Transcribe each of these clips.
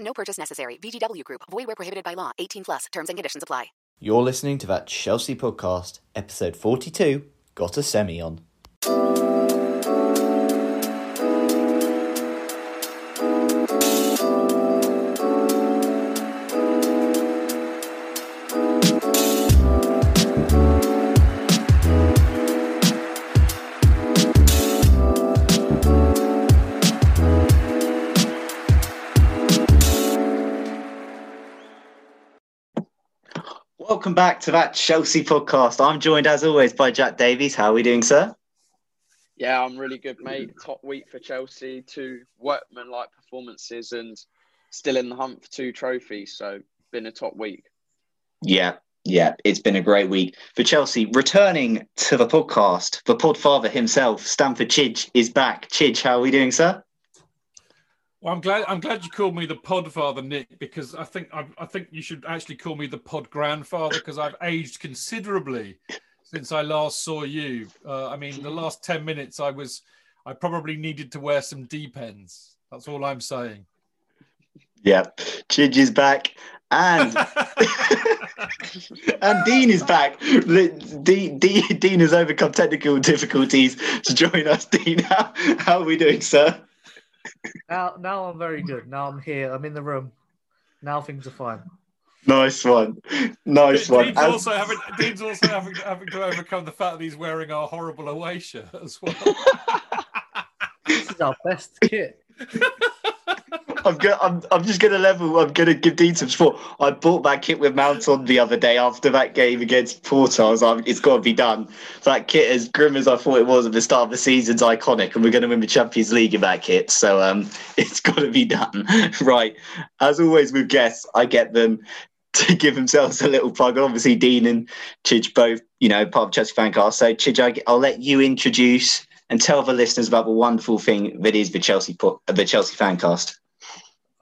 No purchase necessary. VGW Group. Void where prohibited by law. 18 plus. Terms and conditions apply. You're listening to that Chelsea podcast, episode 42. Got a semi on. Back to that Chelsea podcast. I'm joined as always by Jack Davies. How are we doing, sir? Yeah, I'm really good, mate. Top week for Chelsea, two workman-like performances, and still in the hunt for two trophies. So, been a top week. Yeah, yeah, it's been a great week for Chelsea. Returning to the podcast, the podfather himself, Stamford Chidge, is back. Chidge, how are we doing, sir? Well, I'm glad. I'm glad you called me the Podfather, Nick, because I think I, I think you should actually call me the Pod Grandfather because I've aged considerably since I last saw you. Uh, I mean, the last ten minutes, I was, I probably needed to wear some depends. That's all I'm saying. Yeah, Chidge is back, and and Dean is back. Dean, Dean, Dean has overcome technical difficulties to join us. Dean, how, how are we doing, sir? Now, now I'm very good. Now I'm here. I'm in the room. Now things are fine. Nice one, nice one. Dean's And- also having Dean's also having, having to overcome the fact that he's wearing our horrible away shirt as well. This is our best kit. I'm, go- I'm, I'm just going to level. I'm going to give Dean some support. I bought that kit with mount on the other day after that game against Porto. I was like, it's got to be done. That kit, as grim as I thought it was at the start of the season, is iconic, and we're going to win the Champions League in that kit. So um, it's got to be done. right. As always with guests, I get them to give themselves a little plug. Obviously, Dean and Chidge both, you know, part of Chelsea Fancast. So, Chidge, I, I'll let you introduce and tell the listeners about the wonderful thing that is the Chelsea, the Chelsea Fancast.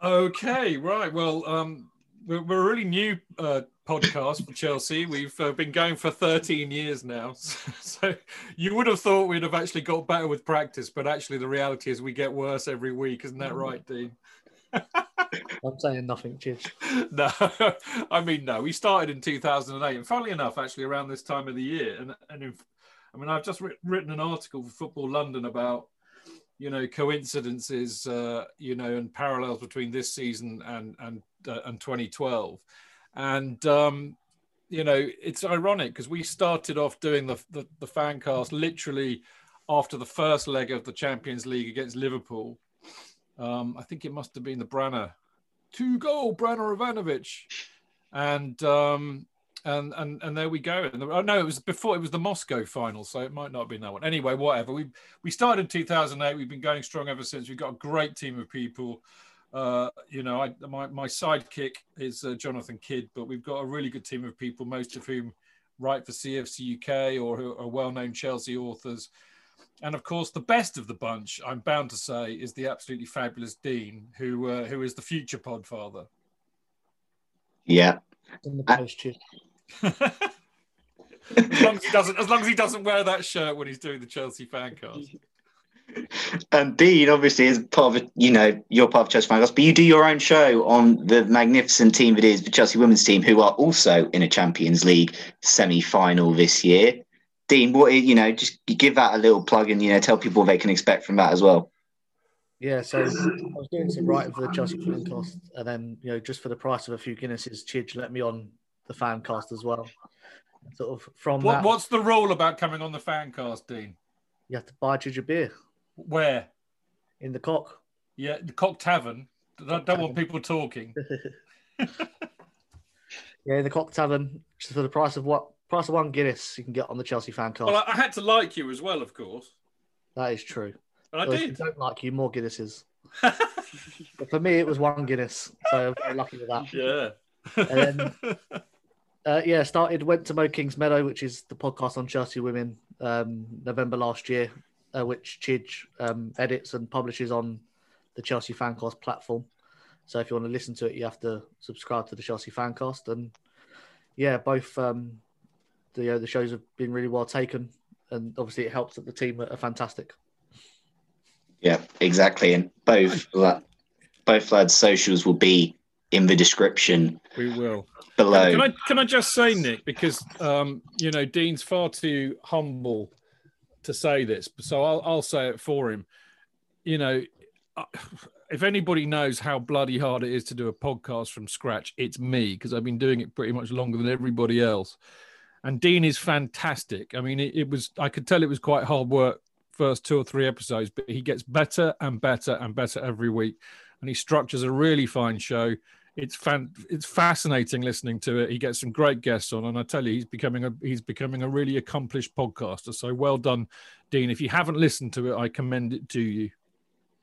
Okay, right. Well, um, we're, we're a really new uh, podcast for Chelsea. We've uh, been going for 13 years now. So you would have thought we'd have actually got better with practice, but actually the reality is we get worse every week. Isn't that right, Dean? I'm saying nothing, Chidge. no, I mean, no. We started in 2008, and funnily enough, actually around this time of the year. And, and in, I mean, I've just writ- written an article for Football London about you know coincidences uh, you know and parallels between this season and and uh, and 2012 and um you know it's ironic because we started off doing the, the the fan cast literally after the first leg of the champions league against liverpool. Um i think it must have been the branner two goal branner ivanovic. And um and and and there we go. And the, oh no, it was before it was the Moscow final, so it might not have been that one. Anyway, whatever. We we started in 2008. We've been going strong ever since. We've got a great team of people. Uh, you know, I, my my sidekick is uh, Jonathan Kidd, but we've got a really good team of people, most of whom write for CFC UK or who are well-known Chelsea authors. And of course, the best of the bunch, I'm bound to say, is the absolutely fabulous Dean, who uh, who is the future Podfather. Yeah. In the post Chidge. As long as he doesn't, as long as he doesn't wear that shirt when he's doing the Chelsea fancast. And um, Dean, obviously, is part of you know you're part of Chelsea Fancast, but you do your own show on the magnificent team it is the Chelsea women's team, who are also in a Champions League semi-final this year. Dean, what you know, just give that a little plug and you know tell people what they can expect from that as well. Yeah, so I was doing some writing for the Chelsea Fancast, and then you know just for the price of a few Guinnesses, Chidge let me on the Fancast as well. Sort of from What, that, what's the rule about coming on the fancast, Dean? you have to buy a beer Where? in the cock. Yeah, the Cock Tavern. I don't want people talking. Yeah, in the cock tavern, just for the price of what price of one Guinness you can get on the Chelsea Fancast. Well, I, had to like you as well, of course. that is true. And I Well, if you did. don't like you, more Guinnesses. but for me, it was one Guinness, so I'm very lucky with that. Yeah. And then, uh, yeah, started went to mow Kingsmeadow, which is the podcast on Chelsea women, um, November last year, uh, which Chidge um, edits and publishes on the Chelsea Fancast platform. So if you want to listen to it, you have to subscribe to the Chelsea Fancast, and yeah, both um, the uh, the shows have been really well taken, and obviously it helps that the team are, fantastic. Yeah, exactly. And both both lads' socials will be in the description We will. below. Can I can I just say, Nick, because um, you know Dean's far too humble to say this, so I'll I'll say it for him. You know, if anybody knows how bloody hard it is to do a podcast from scratch, it's me because I've been doing it pretty much longer than everybody else. And Dean is fantastic. I mean, it, it was I could tell it was quite hard work first two or three episodes, but he gets better and better and better every week, and he structures a really fine show. It's fan, it's fascinating listening to it. He gets some great guests on, and I tell you, he's becoming a he's becoming a really accomplished podcaster. So well done, Dean. If you haven't listened to it, I commend it to you.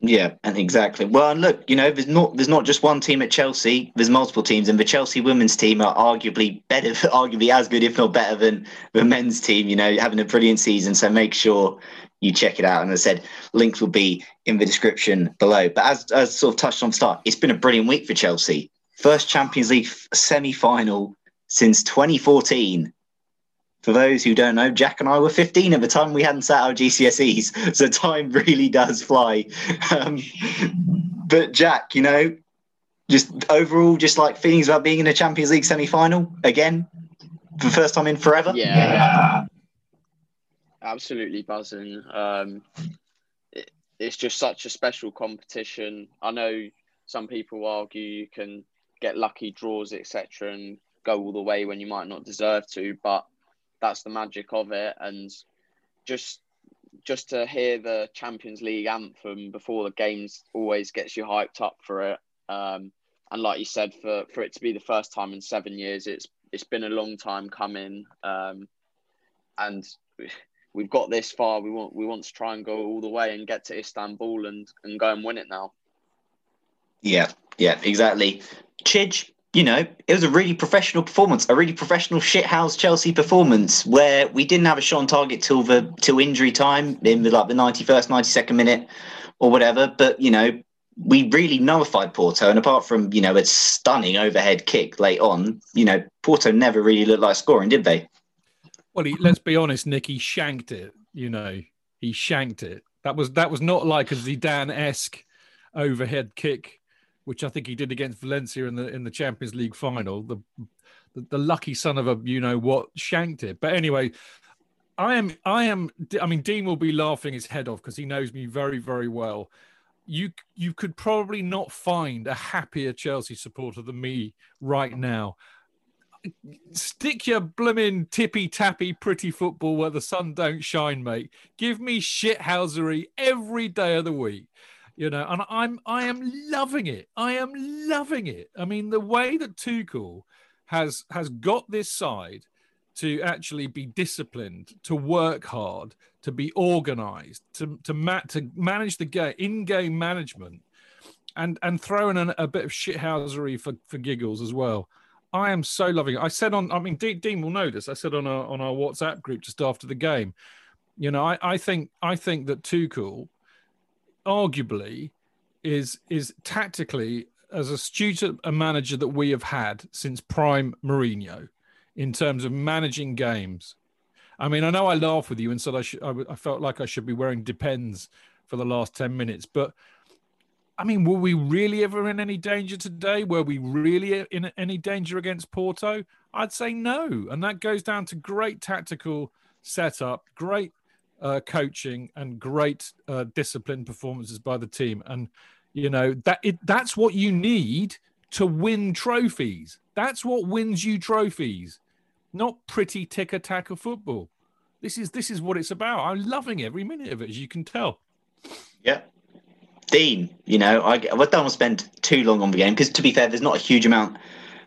Yeah, and exactly. Well, and look, you know, there's not there's not just one team at Chelsea. There's multiple teams, and the Chelsea women's team are arguably better, arguably as good, if not better, than the men's team. You know, having a brilliant season. So make sure you check it out. And as I said, links will be in the description below. But as as sort of touched on start, it's been a brilliant week for Chelsea. First Champions League semi final since 2014. For those who don't know, Jack and I were 15 at the time. We hadn't sat our GCSEs, so time really does fly. Um, but Jack, you know, just overall, just like feelings about being in a Champions League semi-final again for the first time in forever. Yeah. Absolutely buzzing. Um, it, it's just such a special competition. I know some people argue you can get lucky draws, etc., and go all the way when you might not deserve to, but that's the magic of it. And just just to hear the Champions League anthem before the games always gets you hyped up for it. Um, and like you said, for, for it to be the first time in seven years, it's it's been a long time coming. Um, and we've got this far. We want we want to try and go all the way and get to Istanbul and, and go and win it now. Yeah, yeah, exactly. Chidge, you know, it was a really professional performance, a really professional shithouse Chelsea performance where we didn't have a shot on target till the till injury time in the like the ninety first, ninety second minute or whatever. But you know, we really nullified Porto, and apart from you know a stunning overhead kick late on, you know, Porto never really looked like scoring, did they? Well, he, let's be honest, Nick. He shanked it. You know, he shanked it. That was that was not like a Zidane esque overhead kick, which I think he did against Valencia in the in the Champions League final. The the, the lucky son of a you know what shanked it. But anyway, I am I am. I mean, Dean will be laughing his head off because he knows me very very well. You you could probably not find a happier Chelsea supporter than me right now stick your blooming tippy tappy pretty football where the sun don't shine, mate. Give me shithousery every day of the week. You know, and I'm I am loving it. I am loving it. I mean, the way that Tuchel has has got this side to actually be disciplined, to work hard, to be organized, to to ma- to manage the game in-game management and and throw in a, bit of shithousery for for giggles as well. I am so loving it. I said on, I mean, Dean, Dean will know this. I said on our on our WhatsApp group just after the game, You know, I, I think I think that Tuchel, arguably, is is tactically as astute a manager that we have had since prime Mourinho, in terms of managing games. I mean, I know I laugh with you and said I should. I, felt like I should be wearing depends for the last ten minutes, but I mean, were we really ever in any danger today? Were we really in any danger against Porto? I'd say no. And that goes down to great tactical setup, great uh, coaching, and great uh, disciplined performances by the team. And, you know, that it, that's what you need to win trophies. That's what wins you trophies, not pretty ticker tacker football. This is this is what it's about. I'm loving every minute of it, as you can tell. Yeah, Dean, you know, I, I don't want to spend too long on the game because, to be fair, there's not a huge amount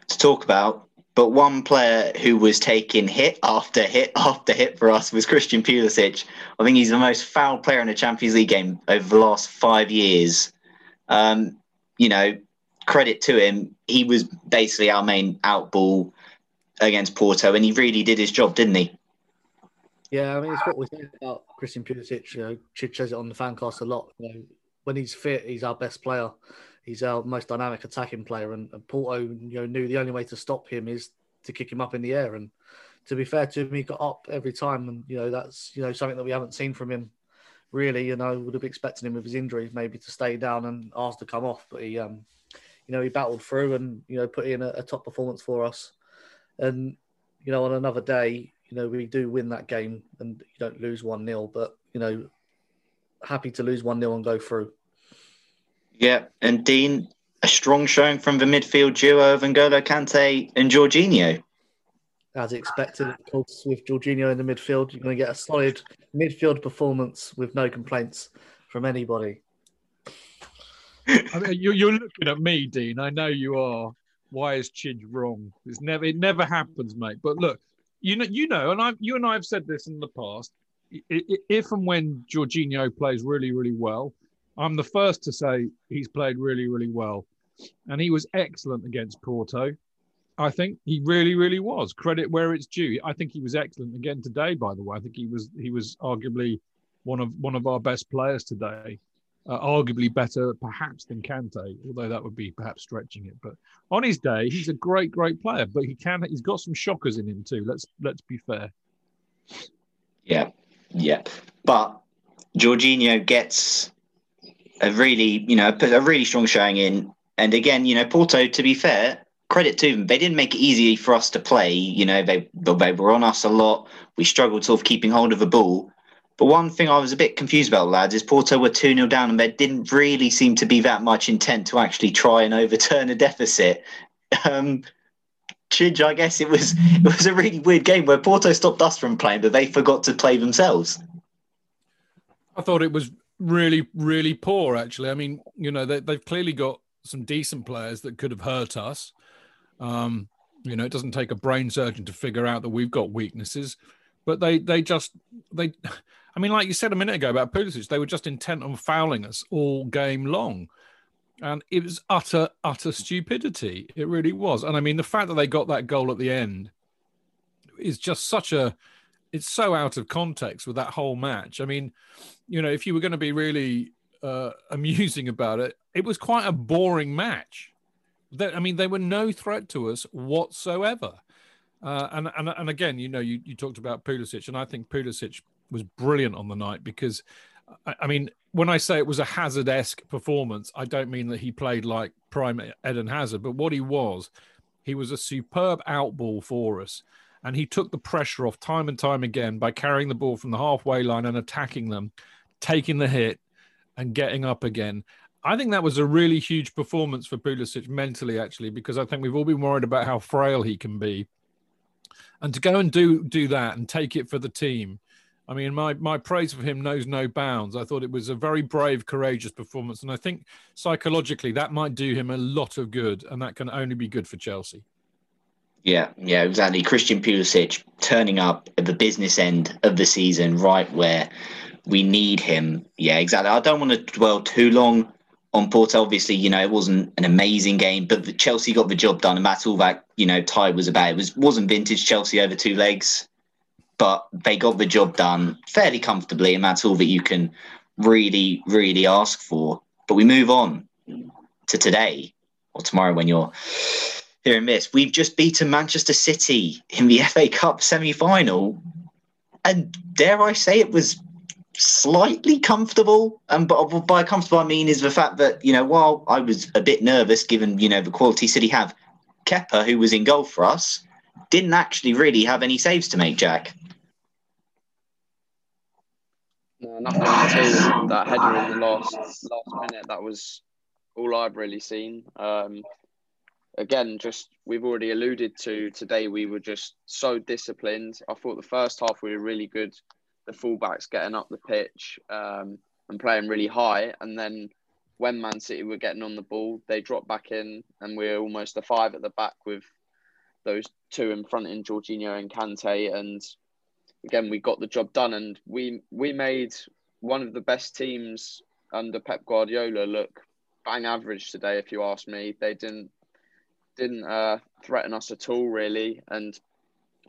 to talk about. But one player who was taking hit after hit after hit for us was Christian Pulisic. I think he's the most fouled player in a Champions League game over the last five years. Um, you know, credit to him. He was basically our main outball against Porto, and he really did his job, didn't he? Yeah, I mean, it's what we say about Christian Pulisic. You know, Chid says it on the fancast a lot. You know, when he's fit, he's our best player. He's our most dynamic attacking player, and, and Porto, you know, knew the only way to stop him is to kick him up in the air. And to be fair to him, he got up every time, and you know that's you know something that we haven't seen from him. Really, you know, would have expected him with his injury maybe to stay down and asked to come off, but he, um, you know, he battled through and you know put in a, a top performance for us. And you know, on another day, you know, we do win that game and you don't lose one 0 but you know, happy to lose 1 0 and go through. Yeah, and Dean, a strong showing from the midfield duo of N'Golo Kante and Jorginho. As expected, of course, with Jorginho in the midfield, you're going to get a solid midfield performance with no complaints from anybody. I mean, you're, you're looking at me, Dean. I know you are. Why is Chidge wrong? It's never, it never happens, mate. But look, you know, you know, and I, you and I have said this in the past. If and when Jorginho plays really, really well, I'm the first to say he's played really, really well. And he was excellent against Porto. I think he really, really was. Credit where it's due. I think he was excellent again today. By the way, I think he was he was arguably one of one of our best players today. Uh, arguably better, perhaps, than Kante, although that would be perhaps stretching it. But on his day, he's a great, great player. But he can he's got some shockers in him too. Let's let's be fair. Yeah, yeah. But Jorginho gets a really, you know, a really strong showing in. And again, you know, Porto, to be fair, credit to them, they didn't make it easy for us to play. You know, they they were on us a lot. We struggled sort of keeping hold of the ball. But one thing I was a bit confused about, lads, is Porto were 2 0 down and there didn't really seem to be that much intent to actually try and overturn a deficit. Um, Chidge, I guess it was it was a really weird game where Porto stopped us from playing, but they forgot to play themselves. I thought it was really, really poor, actually. I mean, you know, they, they've clearly got some decent players that could have hurt us. Um, you know, it doesn't take a brain surgeon to figure out that we've got weaknesses, but they they just they. I mean, like you said a minute ago about Pulisic, they were just intent on fouling us all game long, and it was utter utter stupidity. It really was. And I mean, the fact that they got that goal at the end is just such a. It's so out of context with that whole match. I mean, you know, if you were going to be really uh, amusing about it, it was quite a boring match. That I mean, they were no threat to us whatsoever. Uh, and, and and again, you know, you, you talked about Pulisic, and I think Pulisic was brilliant on the night because, I, I mean, when I say it was a Hazard-esque performance, I don't mean that he played like prime Eden Hazard, but what he was, he was a superb outball for us, and he took the pressure off time and time again by carrying the ball from the halfway line and attacking them taking the hit and getting up again. I think that was a really huge performance for Pulisic mentally, actually, because I think we've all been worried about how frail he can be. And to go and do do that and take it for the team, I mean, my my praise for him knows no bounds. I thought it was a very brave, courageous performance, and I think psychologically that might do him a lot of good, and that can only be good for Chelsea. Yeah, yeah, exactly. Christian Pulisic turning up at the business end of the season, right where we need him. Yeah, exactly. I don't want to dwell too long on Porto. Obviously, you know, it wasn't an amazing game, but Chelsea got the job done, and that's all that you know tie was about. It was wasn't vintage Chelsea over two legs. but they got the job done fairly comfortably, and that's all that you can really, really ask for. But we move on to today or tomorrow when you're hearing this. We've just beaten Manchester City in the FA Cup semi final. And dare I say it was slightly comfortable. And by comfortable, I mean is the fact that, you know, while I was a bit nervous given, you know, the quality City have, Kepa, who was in goal for us, didn't actually really have any saves to make, Jack. No, nothing that header in the last last minute. That was all I've really seen. Um, again, just we've already alluded to today. We were just so disciplined. I thought the first half we were really good. The fullbacks getting up the pitch um, and playing really high, and then when Man City were getting on the ball, they dropped back in, and we are almost a five at the back with those two in front in Jorginho and Kante, and again we got the job done, and we we made one of the best teams under Pep Guardiola look bang average today. If you ask me, they didn't didn't uh, threaten us at all really, and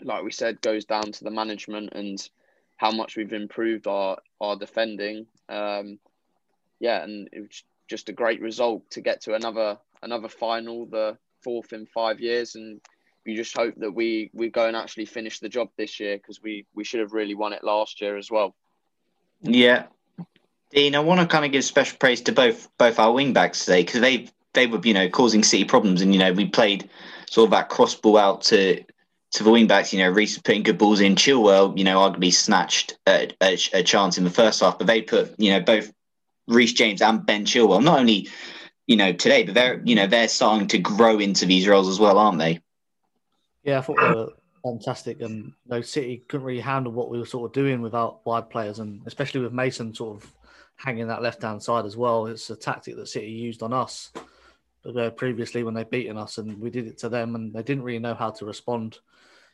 like we said, goes down to the management and how much we've improved our our defending. Um, yeah, and it was just a great result to get to another another final, the fourth in five years, and we just hope that we we go and actually finish the job this year because we we should have really won it last year as well. Yeah, Dean, I want to kind of give special praise to both both our wing backs today because they they were you know causing City problems, and you know we played sort of that cross ball out to to the wing backs. You know, Reece putting good balls in. Chilwell, you know, arguably snatched a, a, a chance in the first half, but they put you know both Reece James and Ben Chilwell not only you know today, but they're you know they're starting to grow into these roles as well, aren't they? Yeah, I thought they were fantastic, and you know, City couldn't really handle what we were sort of doing without wide players, and especially with Mason sort of hanging that left hand side as well. It's a tactic that City used on us uh, previously when they've beaten us, and we did it to them, and they didn't really know how to respond.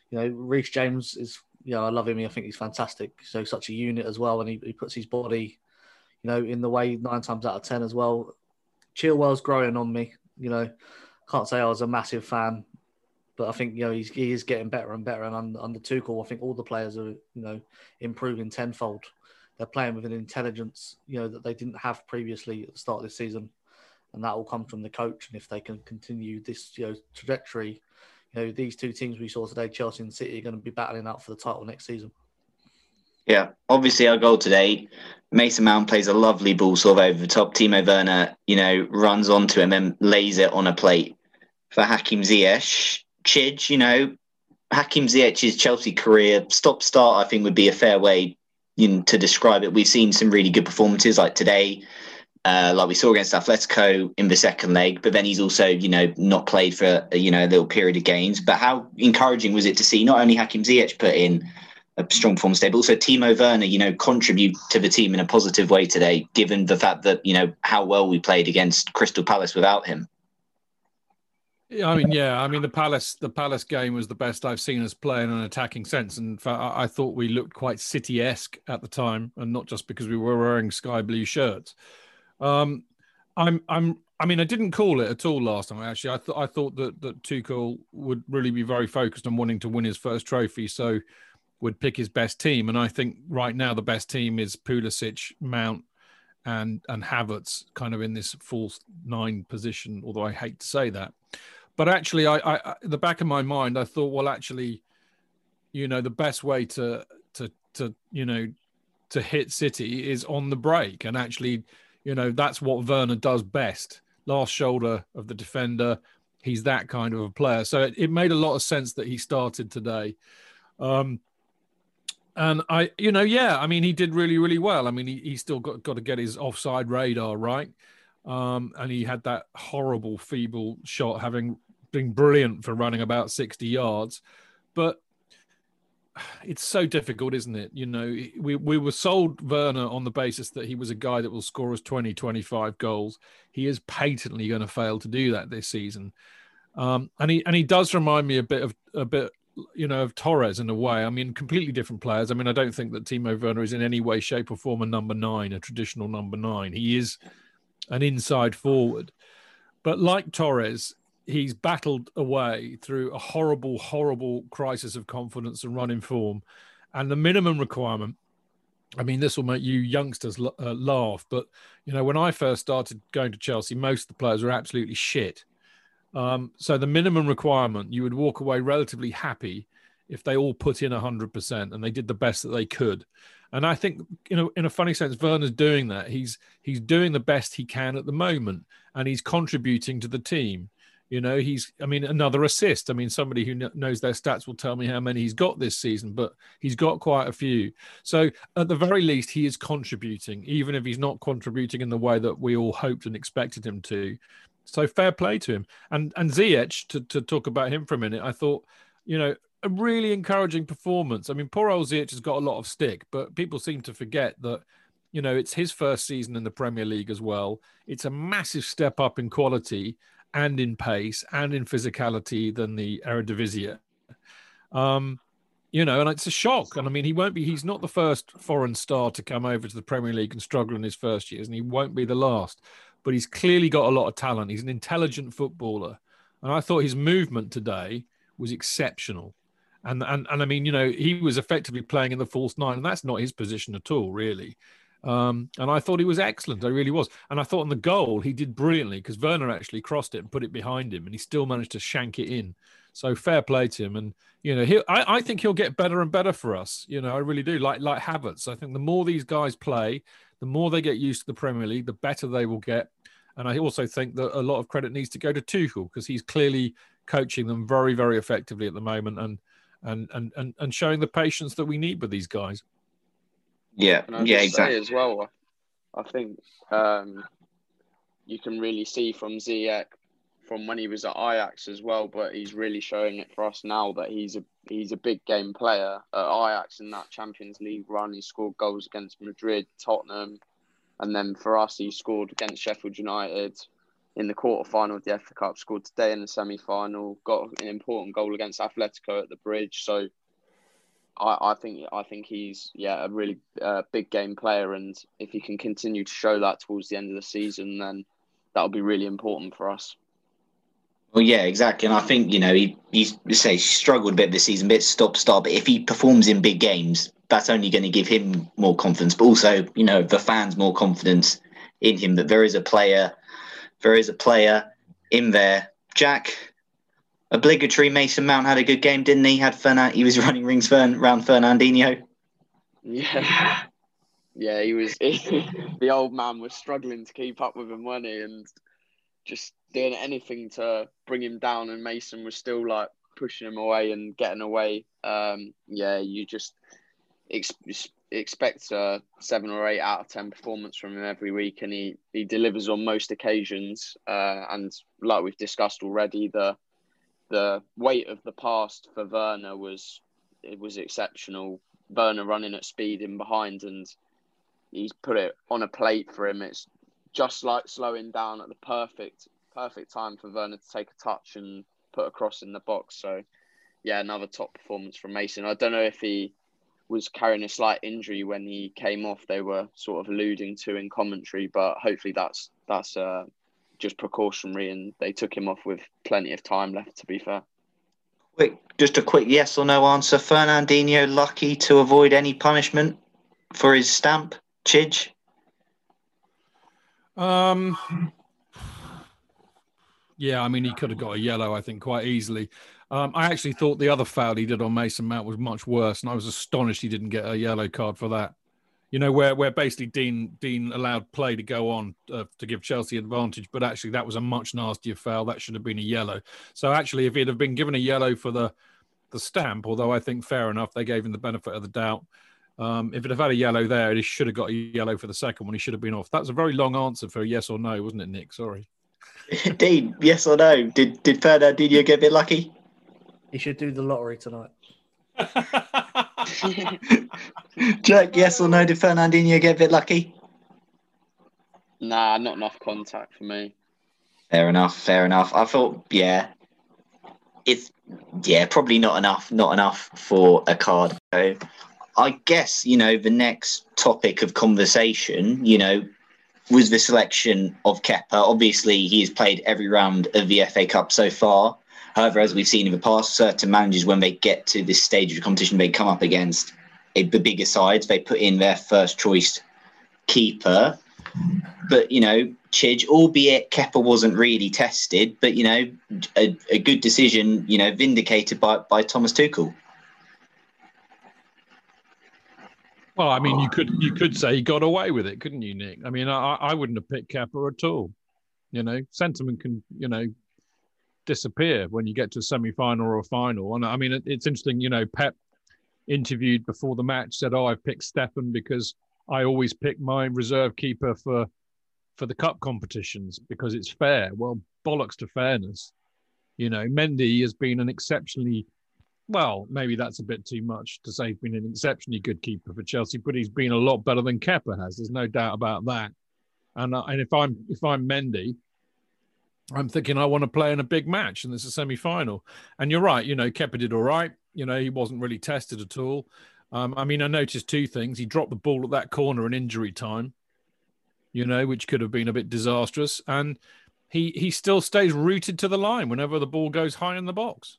You know, Reece James is, you know, I love him. I think he's fantastic. So such a unit as well, and he, he puts his body, you know, in the way nine times out of ten as well. Chilwell's growing on me. You know, can't say I was a massive fan but I think you know he's, he is getting better and better. And under, under Tuchel, I think all the players are you know improving tenfold. They're playing with an intelligence you know that they didn't have previously at the start of this season, and that will come from the coach. And if they can continue this you know trajectory, you know these two teams we saw today, Chelsea and City, are going to be battling out for the title next season. Yeah, obviously our goal today, Mason Mount plays a lovely ball sort of over the top. Timo Werner, you know, runs onto him and lays it on a plate for Hakim Ziyech. Chidge, you know, Hakim Ziyech's Chelsea career stop start, I think would be a fair way you know, to describe it. We've seen some really good performances like today, uh, like we saw against Atletico in the second leg, but then he's also, you know, not played for, you know, a little period of games. But how encouraging was it to see not only Hakim Ziyech put in a strong form today, but also Timo Werner, you know, contribute to the team in a positive way today, given the fact that, you know, how well we played against Crystal Palace without him. I mean, yeah. I mean, the Palace, the Palace game was the best I've seen us play in an attacking sense, and I thought we looked quite City-esque at the time, and not just because we were wearing sky blue shirts. Um, I'm, I'm, I mean, I didn't call it at all last time. Actually, I thought I thought that that Tuchel would really be very focused on wanting to win his first trophy, so would pick his best team. And I think right now the best team is Pulisic, Mount, and and Havertz, kind of in this false nine position. Although I hate to say that. But actually, I, I, the back of my mind, I thought, well, actually, you know, the best way to to to you know to hit City is on the break, and actually, you know, that's what Werner does best. Last shoulder of the defender, he's that kind of a player. So it, it made a lot of sense that he started today. Um, and I, you know, yeah, I mean, he did really, really well. I mean, he, he still got, got to get his offside radar right. Um, and he had that horrible, feeble shot, having been brilliant for running about 60 yards. But it's so difficult, isn't it? You know, we, we were sold Werner on the basis that he was a guy that will score us 20, 25 goals. He is patently going to fail to do that this season. Um, and he and he does remind me a bit of a bit, you know, of Torres in a way. I mean, completely different players. I mean, I don't think that Timo Werner is in any way, shape, or form a number nine, a traditional number nine. He is an inside forward. But like Torres, he's battled away through a horrible, horrible crisis of confidence and running form. And the minimum requirement, I mean, this will make you youngsters uh, laugh, but you know, when I first started going to Chelsea, most of the players were absolutely shit. Um, so the minimum requirement, you would walk away relatively happy if they all put in 100% and they did the best that they could. And I think, you know, in a funny sense, Werner's doing that. He's he's doing the best he can at the moment, and he's contributing to the team. You know, he's, I mean, another assist. I mean, somebody who knows their stats will tell me how many he's got this season, but he's got quite a few. So, at the very least, he is contributing, even if he's not contributing in the way that we all hoped and expected him to. So, fair play to him. And and Ziyech, to, to talk about him for a minute, I thought, you know, a really encouraging performance. I mean, poor old Ziyech has got a lot of stick, but people seem to forget that, you know, it's his first season in the Premier League as well. It's a massive step up in quality and in pace and in physicality than the Eredivisie. Um, you know, and it's a shock. And I mean, he won't be, he's not the first foreign star to come over to the Premier League and struggle in his first years, and he won't be the last. But he's clearly got a lot of talent. He's an intelligent footballer. And I thought his movement today was exceptional. And, and and I mean, you know, he was effectively playing in the false nine, and that's not his position at all, really. Um, and I thought he was excellent. I really was. And I thought on the goal, he did brilliantly because Werner actually crossed it and put it behind him, and he still managed to shank it in. So fair play to him. And you know, he I, I think he'll get better and better for us. You know, I really do. Like like Havertz. I think the more these guys play, the more they get used to the Premier League, the better they will get. And I also think that a lot of credit needs to go to Tuchel because he's clearly coaching them very, very effectively at the moment. And and and and, and showing the patience that we need with these guys. Yeah, yeah, exactly. As well, I think um, you can really see from Ziyech from when he was at Ajax as well, but he's really showing it for us now that he's a he's a big game player at Ajax in that Champions League run. He scored goals against Madrid, Tottenham, and then for us, he scored against Sheffield United in the quarter final of the FA Cup, scored today in the semi final, got an important goal against Atletico at the bridge. So I, I think I think he's yeah a really uh, big game player, and if he can continue to show that towards the end of the season, then that'll be really important for us. Well, yeah, exactly, and I think you know he he's say struggled a bit this season, bit stop start, but if he performs in big games, that's only going to give him more confidence, but also you know the fans more confidence in him that there is a player there is a player in there. Jack, obligatory Mason Mount had a good game, didn't he? Had Fernand- he was running rings around Fernandinho. Yeah, yeah, he was. the old man was struggling to keep up with him, wasn't he? And just doing anything to bring him down, and Mason was still like pushing him away and getting away. Um, yeah, you just expect a seven or eight out of ten performance from him every week, and he he delivers on most occasions. Uh, and like we've discussed already, the the weight of the past for Werner was it was exceptional. Werner running at speed in behind, and he's put it on a plate for him. It's just like slowing down at the perfect perfect time for Werner to take a touch and put a cross in the box. So yeah, another top performance from Mason. I don't know if he was carrying a slight injury when he came off. They were sort of alluding to in commentary, but hopefully that's that's uh, just precautionary, and they took him off with plenty of time left. To be fair. Quick, just a quick yes or no answer. Fernandinho lucky to avoid any punishment for his stamp, Chidge. Um. Yeah, I mean, he could have got a yellow, I think, quite easily. Um, I actually thought the other foul he did on Mason Mount was much worse, and I was astonished he didn't get a yellow card for that. You know, where where basically Dean Dean allowed play to go on uh, to give Chelsea advantage, but actually that was a much nastier foul. That should have been a yellow. So actually, if he'd have been given a yellow for the the stamp, although I think fair enough, they gave him the benefit of the doubt. Um, if it had had a yellow there, he should have got a yellow for the second one. He should have been off. That's a very long answer for a yes or no, wasn't it, Nick? Sorry. Dean, yes or no? Did did Fernandinho get a bit lucky? He should do the lottery tonight. Jack, yes or no? Did Fernandinho get a bit lucky? Nah, not enough contact for me. Fair enough. Fair enough. I thought, yeah, it's yeah, probably not enough. Not enough for a card. So, I guess you know the next topic of conversation. You know, was the selection of Kepa. Obviously, he has played every round of the FA Cup so far. However, as we've seen in the past, certain managers, when they get to this stage of the competition, they come up against the bigger sides, they put in their first choice keeper. But you know, Chidge, albeit Kepa wasn't really tested, but you know, a, a good decision, you know, vindicated by by Thomas Tuchel. Well, I mean, you could you could say he got away with it, couldn't you, Nick? I mean, I, I wouldn't have picked Kepa at all. You know, sentiment can you know disappear when you get to a semi-final or a final. And I mean, it, it's interesting. You know, Pep interviewed before the match said, "Oh, I've picked Steffen because I always pick my reserve keeper for for the cup competitions because it's fair." Well, bollocks to fairness. You know, Mendy has been an exceptionally well, maybe that's a bit too much to say he's been an exceptionally good keeper for Chelsea, but he's been a lot better than Kepa has. There's no doubt about that. And uh, and if I'm if I'm Mendy, I'm thinking I want to play in a big match, and there's a semi final. And you're right, you know, Kepa did all right. You know, he wasn't really tested at all. Um, I mean, I noticed two things. He dropped the ball at that corner in injury time, you know, which could have been a bit disastrous. And he he still stays rooted to the line whenever the ball goes high in the box.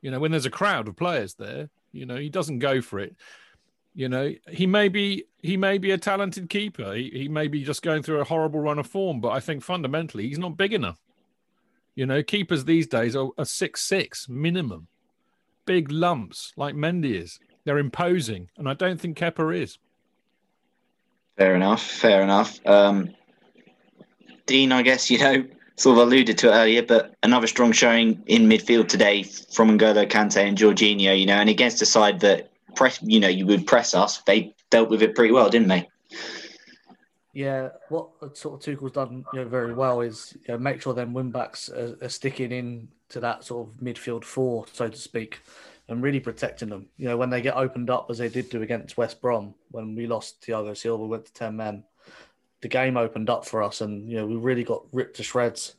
You know, when there's a crowd of players there, you know, he doesn't go for it. You know, he may be he may be a talented keeper. He, he may be just going through a horrible run of form, but I think fundamentally he's not big enough. You know, keepers these days are, a six six minimum, big lumps like Mendy is. They're imposing, and I don't think Kepa is. Fair enough. Fair enough. Um, Dean, I guess you know sort of alluded to it earlier, but another strong showing in midfield today from N'Golo Kante and Jorginho, you know, and against a side that press, you know, you would press us, they dealt with it pretty well, didn't they? Yeah, what sort of Tuchel's done you know, very well is you know, make sure then win backs are, are sticking in to that sort of midfield four, so to speak, and really protecting them. You know, when they get opened up as they did do against West Brom when we lost Thiago Silva, went to ten men the game opened up for us, and you know we really got ripped to shreds.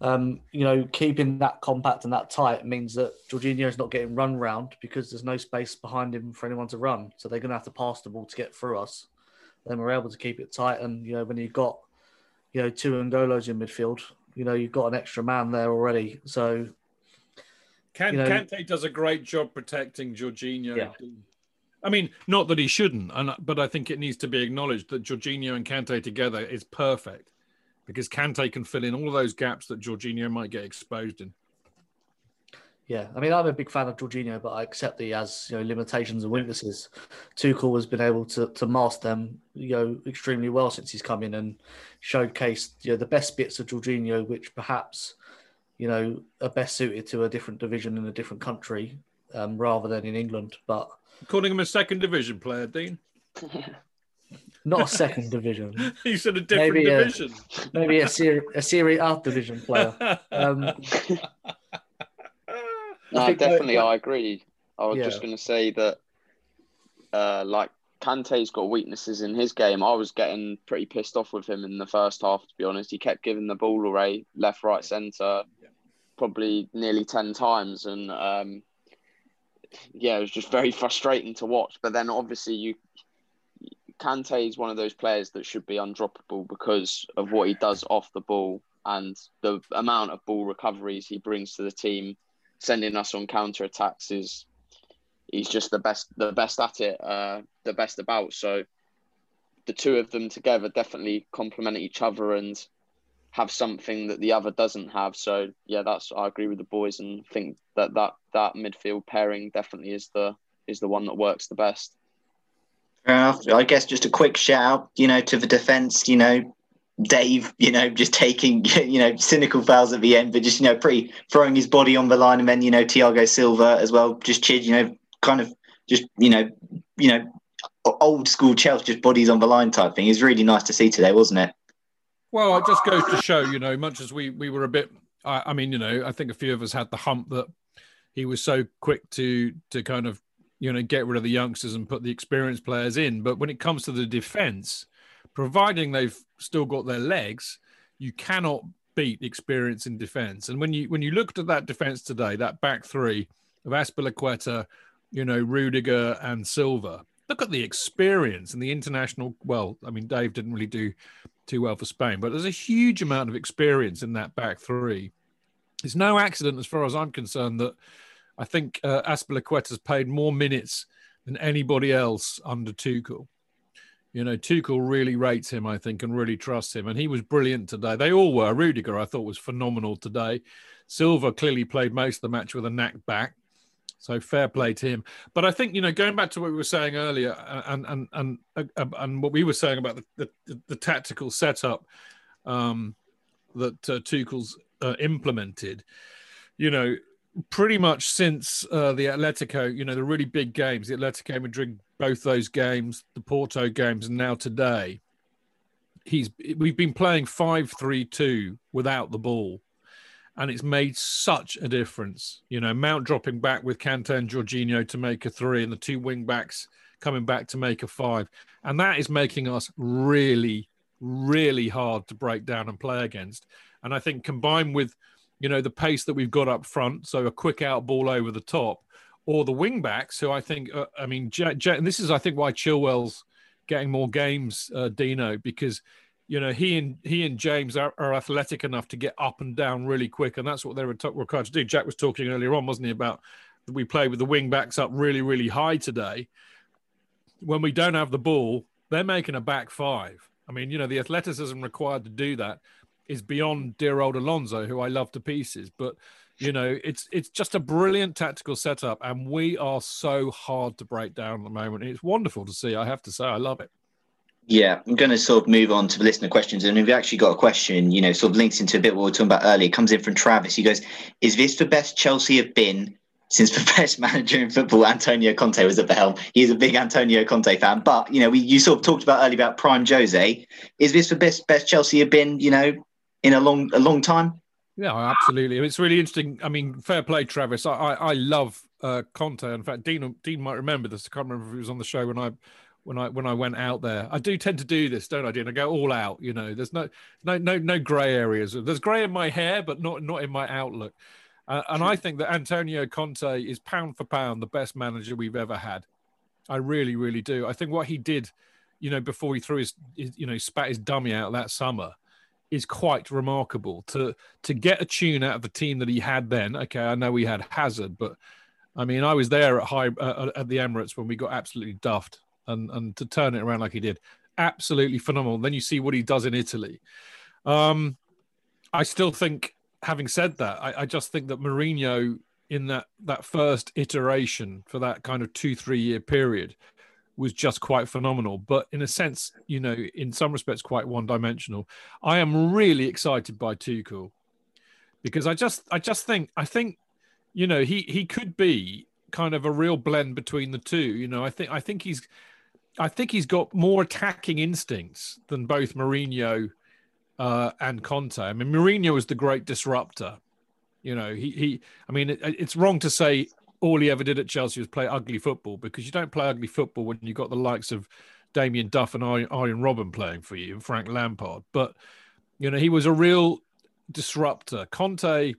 Um, you know, keeping that compact and that tight means that Jorginho is not getting run round because there's no space behind him for anyone to run. So they're going to have to pass the ball to get through us. Then we're able to keep it tight, and you know when you've got you know two N'Golos in midfield, you know you've got an extra man there already. So Can, you know, Kante does a great job protecting Jorginho. Yeah. I mean, not that he shouldn't, and but I think it needs to be acknowledged that Jorginho and Kante together is perfect because Kante can fill in all those gaps that Jorginho might get exposed in. Yeah, I mean, I'm a big fan of Jorginho, but I accept that he has you know limitations and weaknesses. Tuchel has been able to to master them, you know, extremely well since he's come in and showcased you know the best bits of Jorginho, which perhaps you know are best suited to a different division in a different country um, rather than in England. But Calling him a second division player, Dean. not a second division. you said a different Maybe a- division. Maybe a Serie a Serie A division player. Um, No, definitely, I agree. I was Yeah. just going to say that, uh, like Kante's got weaknesses in his game. I was getting pretty pissed off with him in the first half. To be honest, he kept giving the ball away, left, right, centre, probably nearly ten times, and um, yeah, it was just very frustrating to watch. But then, obviously, you Kante is one of those players that should be undroppable because of what he does off the ball and the amount of ball recoveries he brings to the team, sending us on counter attacks is he's just the best the best at it, uh, the best about. So the two of them together definitely complement each other and have something that the other doesn't have. So yeah, that's I agree with the boys and think that that that midfield pairing definitely is the is the one that works the best. Enough. I guess just a quick shout out, you know, to the defence, you know, Dave, you know, just taking, you know, cynical fouls at the end, but just, you know, pretty throwing his body on the line. And then, you know, Thiago Silva as well, just chid, you know, kind of just, you know, you know, old school Chelsea, just bodies on the line type thing. It was really nice to see today, wasn't it? Well, it just goes to show, you know, much as we we were a bit. I, I mean, you know, I think a few of us had the hump that he was so quick to to kind of you know get rid of the youngsters and put the experienced players in. But when it comes to the defense, providing they've still got their legs, you cannot beat experience in defense. And when you when you looked at that defense today, that back three of Azpilicueta, you know, Rudiger and Silva. Look at the experience and the international. Well, I mean, Dave didn't really do too well for Spain, but there's a huge amount of experience in that back three. It's no accident, as far as I'm concerned, that I think uh, Azpilicueta's played more minutes than anybody else under Tuchel. You know, Tuchel really rates him, I think, and really trusts him. And he was brilliant today. They all were. Rudiger, I thought, was phenomenal today. Silva clearly played most of the match with a knack back. So fair play to him. But I think you know, going back to what we were saying earlier, and and and and, and what we were saying about the the, the tactical setup um, that uh, Tuchel's uh, implemented, you know, pretty much since uh, the Atletico, you know, the really big games, the Atletico Madrid, both those games, the Porto games, and now today, he's we've been playing five three two without the ball, and it's made such a difference. You know, Mount dropping back with Kante and Jorginho to make a three, and the two wing backs coming back to make a five, and that is making us really, really hard to break down and play against. And I think combined with you know, the pace that we've got up front, so a quick out ball over the top, or the wing backs, who I think, uh, I mean, J- J- and this is, I think, why Chilwell's getting more games, uh, Dino, because you know he and he and James are, are, athletic enough to get up and down really quick, and that's what they were t- required to do. Jack was talking earlier on, wasn't he, about we play with the wing backs up really, really high today. When we don't have the ball, they're making a back five. I mean, you know, the athleticism required to do that is beyond dear old Alonso, who I love to pieces. But you know, it's it's just a brilliant tactical setup, and we are so hard to break down at the moment. It's wonderful to see. I have to say, I love it. Yeah, I'm going to sort of move on to the listener questions. And we've actually got a question, you know, sort of links into a bit what we were talking about earlier. It comes in from Travis. He goes, Is this the best Chelsea have been since the best manager in football, Antonio Conte, was at the helm? He's a big Antonio Conte fan. But, you know, we you sort of talked about earlier about Prime Jose. Is this the best, best Chelsea have been, you know, in a long a long time. Yeah, absolutely. It's really interesting. I mean, fair play, Travis. I I, I love uh, Conte. In fact, Dean Dean might remember this. I can't remember if he was on the show when I when I when I went out there. I do tend to do this, don't I, Dean? I go all out. You know, there's no no no no grey areas. There's grey in my hair, but not not in my outlook. Uh, and I think that Antonio Conte is pound for pound the best manager we've ever had. I really, really do. I think what he did, you know, before he threw his, his you know, spat his dummy out that summer is quite remarkable to to get a tune out of the team that he had then. Okay, I know we had Hazard, but I mean, I was there at high uh, at the Emirates when we got absolutely duffed, and and to turn it around like he did, absolutely phenomenal. Then you see what he does in Italy. Um, I still think, having said that, I, I just think that Mourinho in that that first iteration for that kind of two three year period was just quite phenomenal. But in a sense, you know, in some respects, quite one dimensional. I am really excited by Tuchel because I just, I just think, I think, you know, he he could be kind of a real blend between the two. You know, I think, I think he's, I think he's got more attacking instincts than both Mourinho uh, and Conte. I mean, Mourinho was the great disruptor. You know, he he. I mean, it, it's wrong to say all he ever did at Chelsea was play ugly football because you don't play ugly football when you've got the likes of Damien Duff and Arjen Robben playing for you and Frank Lampard. But, you know, he was a real disruptor. Conte,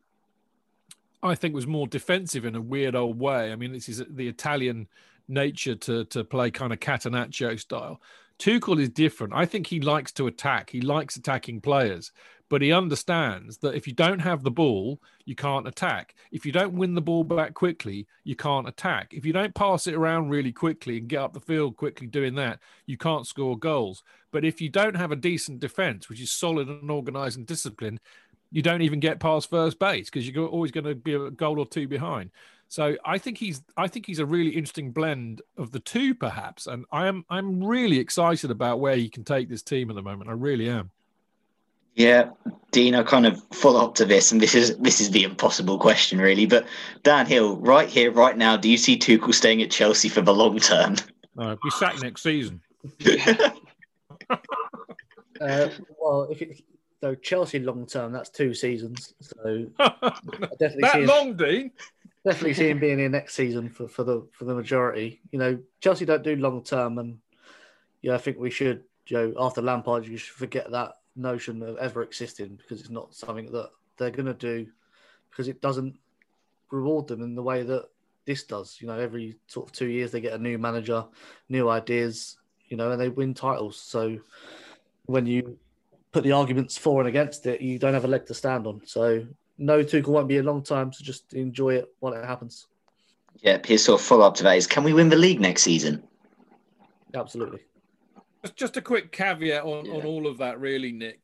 I think, was more defensive in a weird old way. I mean, this is the Italian nature to, to play kind of Catenaccio style. Tuchel is different. I think he likes to attack. He likes attacking players but he understands that if you don't have the ball, you can't attack. If you don't win the ball back quickly, you can't attack. If you don't pass it around really quickly and get up the field quickly doing that, you can't score goals. But if you don't have a decent defense, which is solid and organized and disciplined, you don't even get past first base because you're always going to be a goal or two behind. So I think he's I think he's a really interesting blend of the two, perhaps. And I am I'm really excited about where he can take this team at the moment. I really am. Yeah, Dean, I kind of follow up to this, and this is this is the impossible question, really. But Dan Hill, right here, right now, do you see Tuchel staying at Chelsea for the long term? No, be sacked next season. uh, well, if it's so Chelsea long term, that's two seasons. So definitely that him, long, Dean. Definitely see him being here next season for, for the for the majority. You know, Chelsea don't do long term, and yeah, I think we should. You know, after Lampard, you should forget that notion of ever existing because it's not something that they're going to do because it doesn't reward them in the way that this does. You know, every sort of two years they get a new manager, new ideas, you know, and they win titles. So when you put the arguments for and against it, you don't have a leg to stand on. So no, Tuchel won't be a long time. So just enjoy it while it happens. Yeah, his sort of follow up to that is can we win the league next season? Absolutely. Just, just a quick caveat on, on all of that, really, Nick.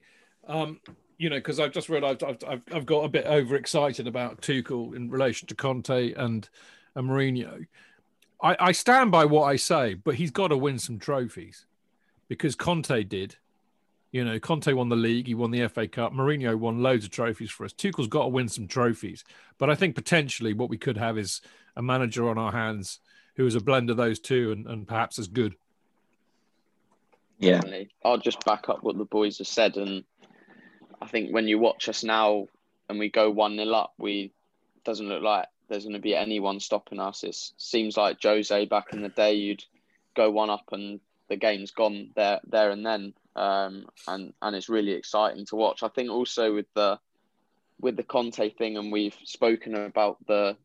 Um, you know, because I've just realised I've, I've I've got a bit overexcited about Tuchel in relation to Conte and and Mourinho. I, I stand by what I say, but he's got to win some trophies because Conte did. You know, Conte won the league, he won the FA Cup. Mourinho won loads of trophies for us. Tuchel's got to win some trophies, but I think potentially what we could have is a manager on our hands who is a blend of those two and, and perhaps as good. Yeah, I'll just back up what the boys have said, and I think when you watch us now and we go one 0 up, we doesn't look like there's going to be anyone stopping us. It seems like Jose back in the day, you'd go one up and the game's gone there, there and then, um, and and it's really exciting to watch. I think also with the with the Conte thing, and we've spoken about the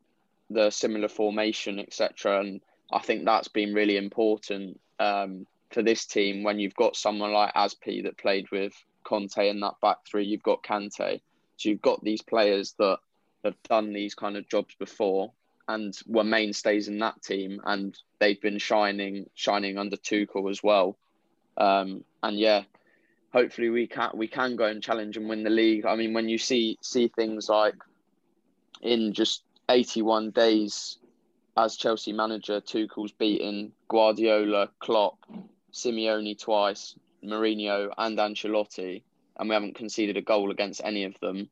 the similar formation, etc. And I think that's been really important um, for this team when you've got someone like Azpi that played with Conte in that back three. You've got Kante, so you've got these players that have done these kind of jobs before and were mainstays in that team, and they've been shining shining under Tuchel as well. Um, and yeah, hopefully we can we can go and challenge and win the league. I mean, when you see see things like in just 81 days as Chelsea manager, Tuchel's beaten Guardiola, Klopp, Simeone twice, Mourinho, and Ancelotti, and we haven't conceded a goal against any of them.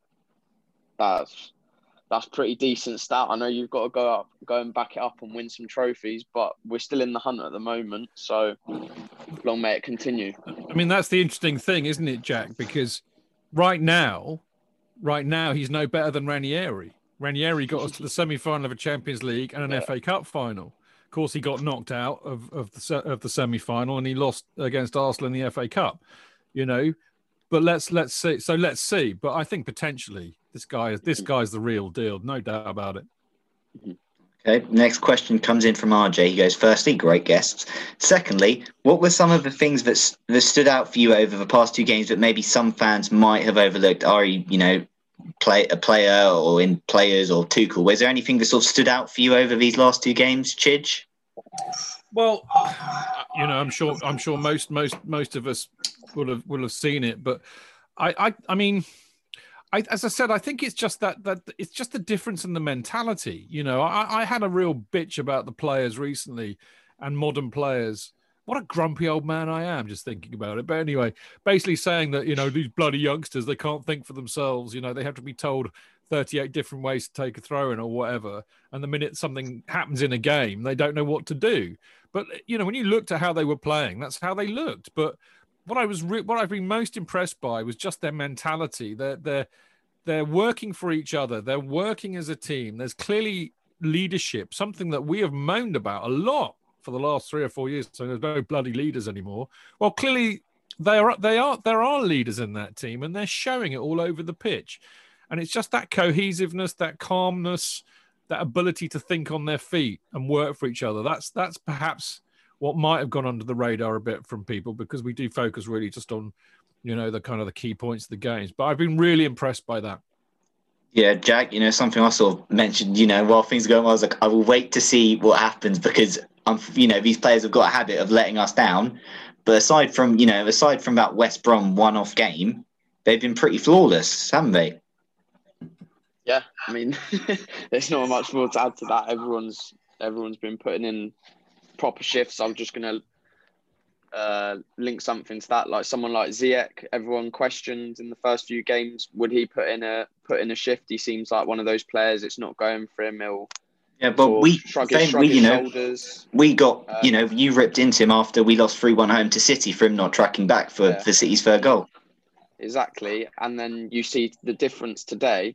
That's that's pretty decent stat. I know you've got to go up, go and back it up and win some trophies, but we're still in the hunt at the moment. So long may it continue. I mean, that's the interesting thing, isn't it, Jack? Because right now, right now, he's no better than Ranieri. Ranieri got us to the semi-final of a Champions League and an Yeah. FA Cup final. Of course, he got knocked out of, of the of the semi-final and he lost against Arsenal in the FA Cup. You know, but let's let's see. So let's see. But I think potentially this guy is this guy's the real deal, no doubt about it. Mm-hmm. Okay, next question comes in from RJ. He goes, firstly, great guests. Secondly, what were some of the things that, that stood out for you over the past two games that maybe some fans might have overlooked? Are you, you know, play a player or in players or Tuchel? Was there anything that sort of stood out for you over these last two games, Chidge? Well, you know, I'm sure I'm sure most most most of us will have will have seen it, but I I, I mean. I, as I said, I think it's just that that it's just the difference in the mentality. You know, I, I had a real bitch about the players recently and modern players. What a grumpy old man I am just thinking about it. But anyway, basically saying that you know these bloody youngsters they can't think for themselves. You know, they have to be told 38 different ways to take a throw in or whatever. And the minute something happens in a game, they don't know what to do. But you know, when you looked at how they were playing, that's how they looked. But what I was re- what I've been most impressed by was just their mentality. They're they're they're working for each other. They're working as a team. There's clearly leadership, something that we have moaned about a lot for the last three or four years. So there's no bloody leaders anymore. Well, clearly they are they are there are leaders in that team, and they're showing it all over the pitch. And it's just that cohesiveness, that calmness, that ability to think on their feet and work for each other. That's that's perhaps what might have gone under the radar a bit from people because we do focus really just on, you know, the kind of the key points of the games. But I've been really impressed by that. Yeah, Jack, you know, something I sort of mentioned, you know, while things are going well, I was like, I will wait to see what happens because, um, you know, these players have got a habit of letting us down. But aside from, you know, aside from that West Brom one off game, they've been pretty flawless, haven't they? Yeah, I mean, there's not much more to add to that. Everyone's everyone's been putting in proper shifts. I'm just gonna uh, link something to that. Like someone like Ziyech, everyone questioned in the first few games, would he put in a put in a shift? He seems like one of those players. It's not going for him. He'll Yeah, but we, shrug his, shrug we you know, shoulders. we got, Um, you know, you ripped into him after we lost 3 1 home to City for him not tracking back for, Yeah. for City's third goal. Exactly. And then you see the difference today,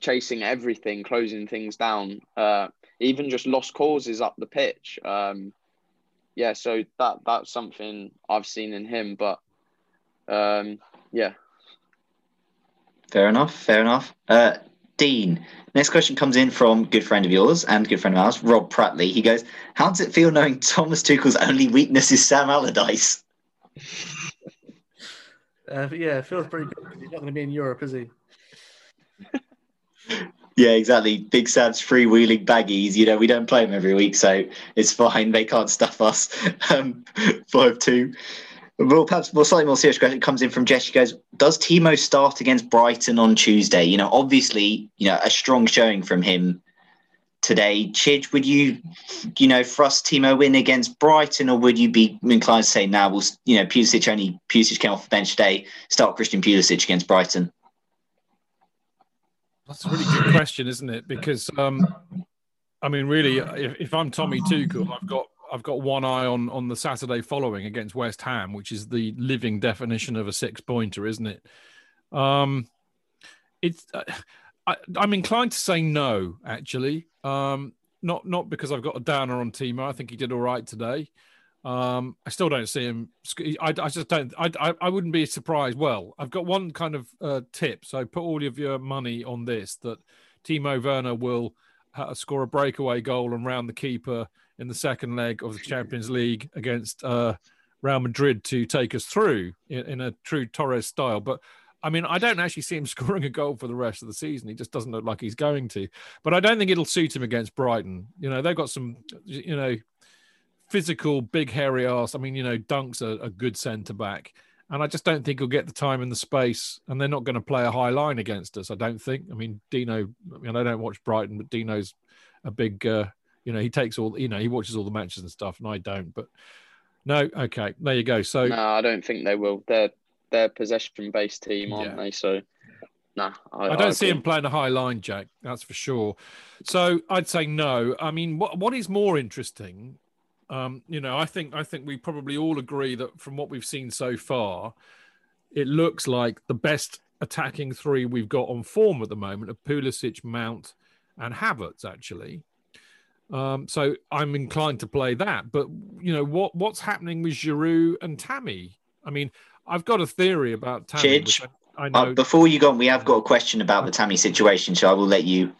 chasing everything, closing things down, uh, even just lost causes up the pitch. Um, yeah, so that that's something I've seen in him. But um, yeah, Fair enough. Fair enough. Uh, Dean, next question comes in from good friend of yours and good friend of ours, Rob Pratley. He goes, "How does it feel knowing Thomas Tuchel's only weakness is Sam Allardyce?" Uh, yeah, it feels pretty good. He's not going to be in Europe, is he? Yeah, exactly. Big Sam's freewheeling baggies. You know, we don't play them every week, so it's fine. They can't stuff us. Um, five two. Well, perhaps more slightly more serious question comes in from Jess. She goes, "Does Timo start against Brighton on Tuesday? You know, obviously, you know, a strong showing from him today. Chidge, would you, you know, thrust Timo in against Brighton, or would you be inclined to say, now nah, we'll, you know, Pulisic only Pulisic came off the bench today, start Christian Pulisic against Brighton? That's a really good question, isn't it? Because, um, I mean, really, if, if I'm Tommy Tuchel, I've got I've got one eye on on the Saturday following against West Ham, which is the living definition of a six pointer, isn't it? Um, it's. Uh, I, am inclined to say no, actually. Um, not not because I've got a downer on Timo. I think he did all right today. Um, I still don't see him. I, I just don't. I, I, I wouldn't be surprised. Well, I've got one kind of uh, tip. So put all of your money on this: that Timo Werner will uh, score a breakaway goal and round the keeper in the second leg of the Champions League against uh, Real Madrid to take us through in, in a true Torres style. But I mean, I don't actually see him scoring a goal for the rest of the season. He just doesn't look like he's going to. But I don't think it'll suit him against Brighton. You know, they've got some, you know, physical, big, hairy ass. I mean, you know, Dunk's a, a good centre back. And I just don't think he'll get the time and the space. And they're not going to play a high line against us, I don't think. I mean, Dino, I mean, I don't watch Brighton, but Dino's a big, uh, you know, he takes all, you know, he watches all the matches and stuff, and I don't. But no, okay, there you go. So, no, I don't think they will. They're they're possession based team, aren't yeah. they? So nah, I, I don't I see him playing a high line, Jack. That's for sure. So I'd say no. I mean, what what is more interesting? Um, you know, I think I think we probably all agree that from what we've seen so far, it looks like the best attacking three we've got on form at the moment are Pulisic, Mount, and Havertz. Actually, um, so I'm inclined to play that. But you know what what's happening with Giroud and Tammy? I mean, I've got a theory about Tammy. Chidge, I, I know. Uh, before you go on, we have got a question about the Tammy situation, so I will let you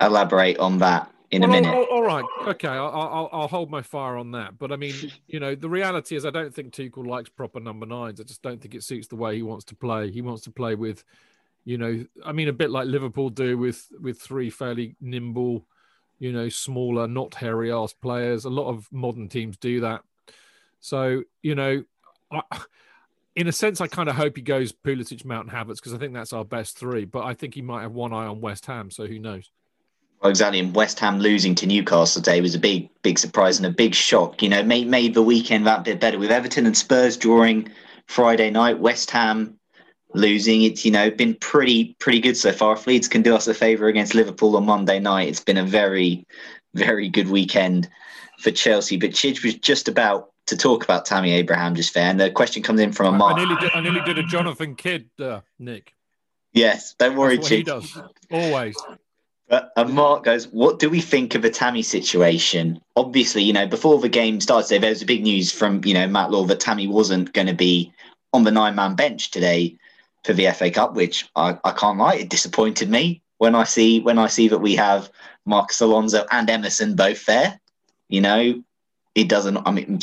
elaborate on that in well, a minute. All, all right, okay, I'll, I'll, I'll, hold my fire on that. But I mean, you know, the reality is, I don't think Tuchel likes proper number nines. I just don't think it suits the way he wants to play. He wants to play with, you know, I mean, a bit like Liverpool do with with three fairly nimble, you know, smaller, not hairy ass players. A lot of modern teams do that. So you know, I in a sense, I kind of hope he goes Pulisic, Mount and Havertz because I think that's our best three. But I think he might have one eye on West Ham, so who knows? Well, exactly. And West Ham losing to Newcastle today was a big, big surprise and a big shock. You know, made made the weekend that bit better with Everton and Spurs drawing Friday night. West Ham losing. It's you know been pretty pretty good so far. If Leeds can do us a favour against Liverpool on Monday night, it's been a very very good weekend for Chelsea. But Chidge was just about to talk about Tammy Abraham just there. And the question comes in from a Mark. I nearly did, I nearly did a Jonathan Kidd, uh, Nick. Yes, don't worry, He does always. But and Mark goes, "What do we think of the Tammy situation? Obviously, you know, before the game started, there was a big news from you know Matt Law that Tammy wasn't going to be on the nine-man bench today for the FA Cup, which I, I can't lie, it disappointed me when I see when I see that we have Marcos Alonso and Emerson both there. You know, it doesn't. I mean,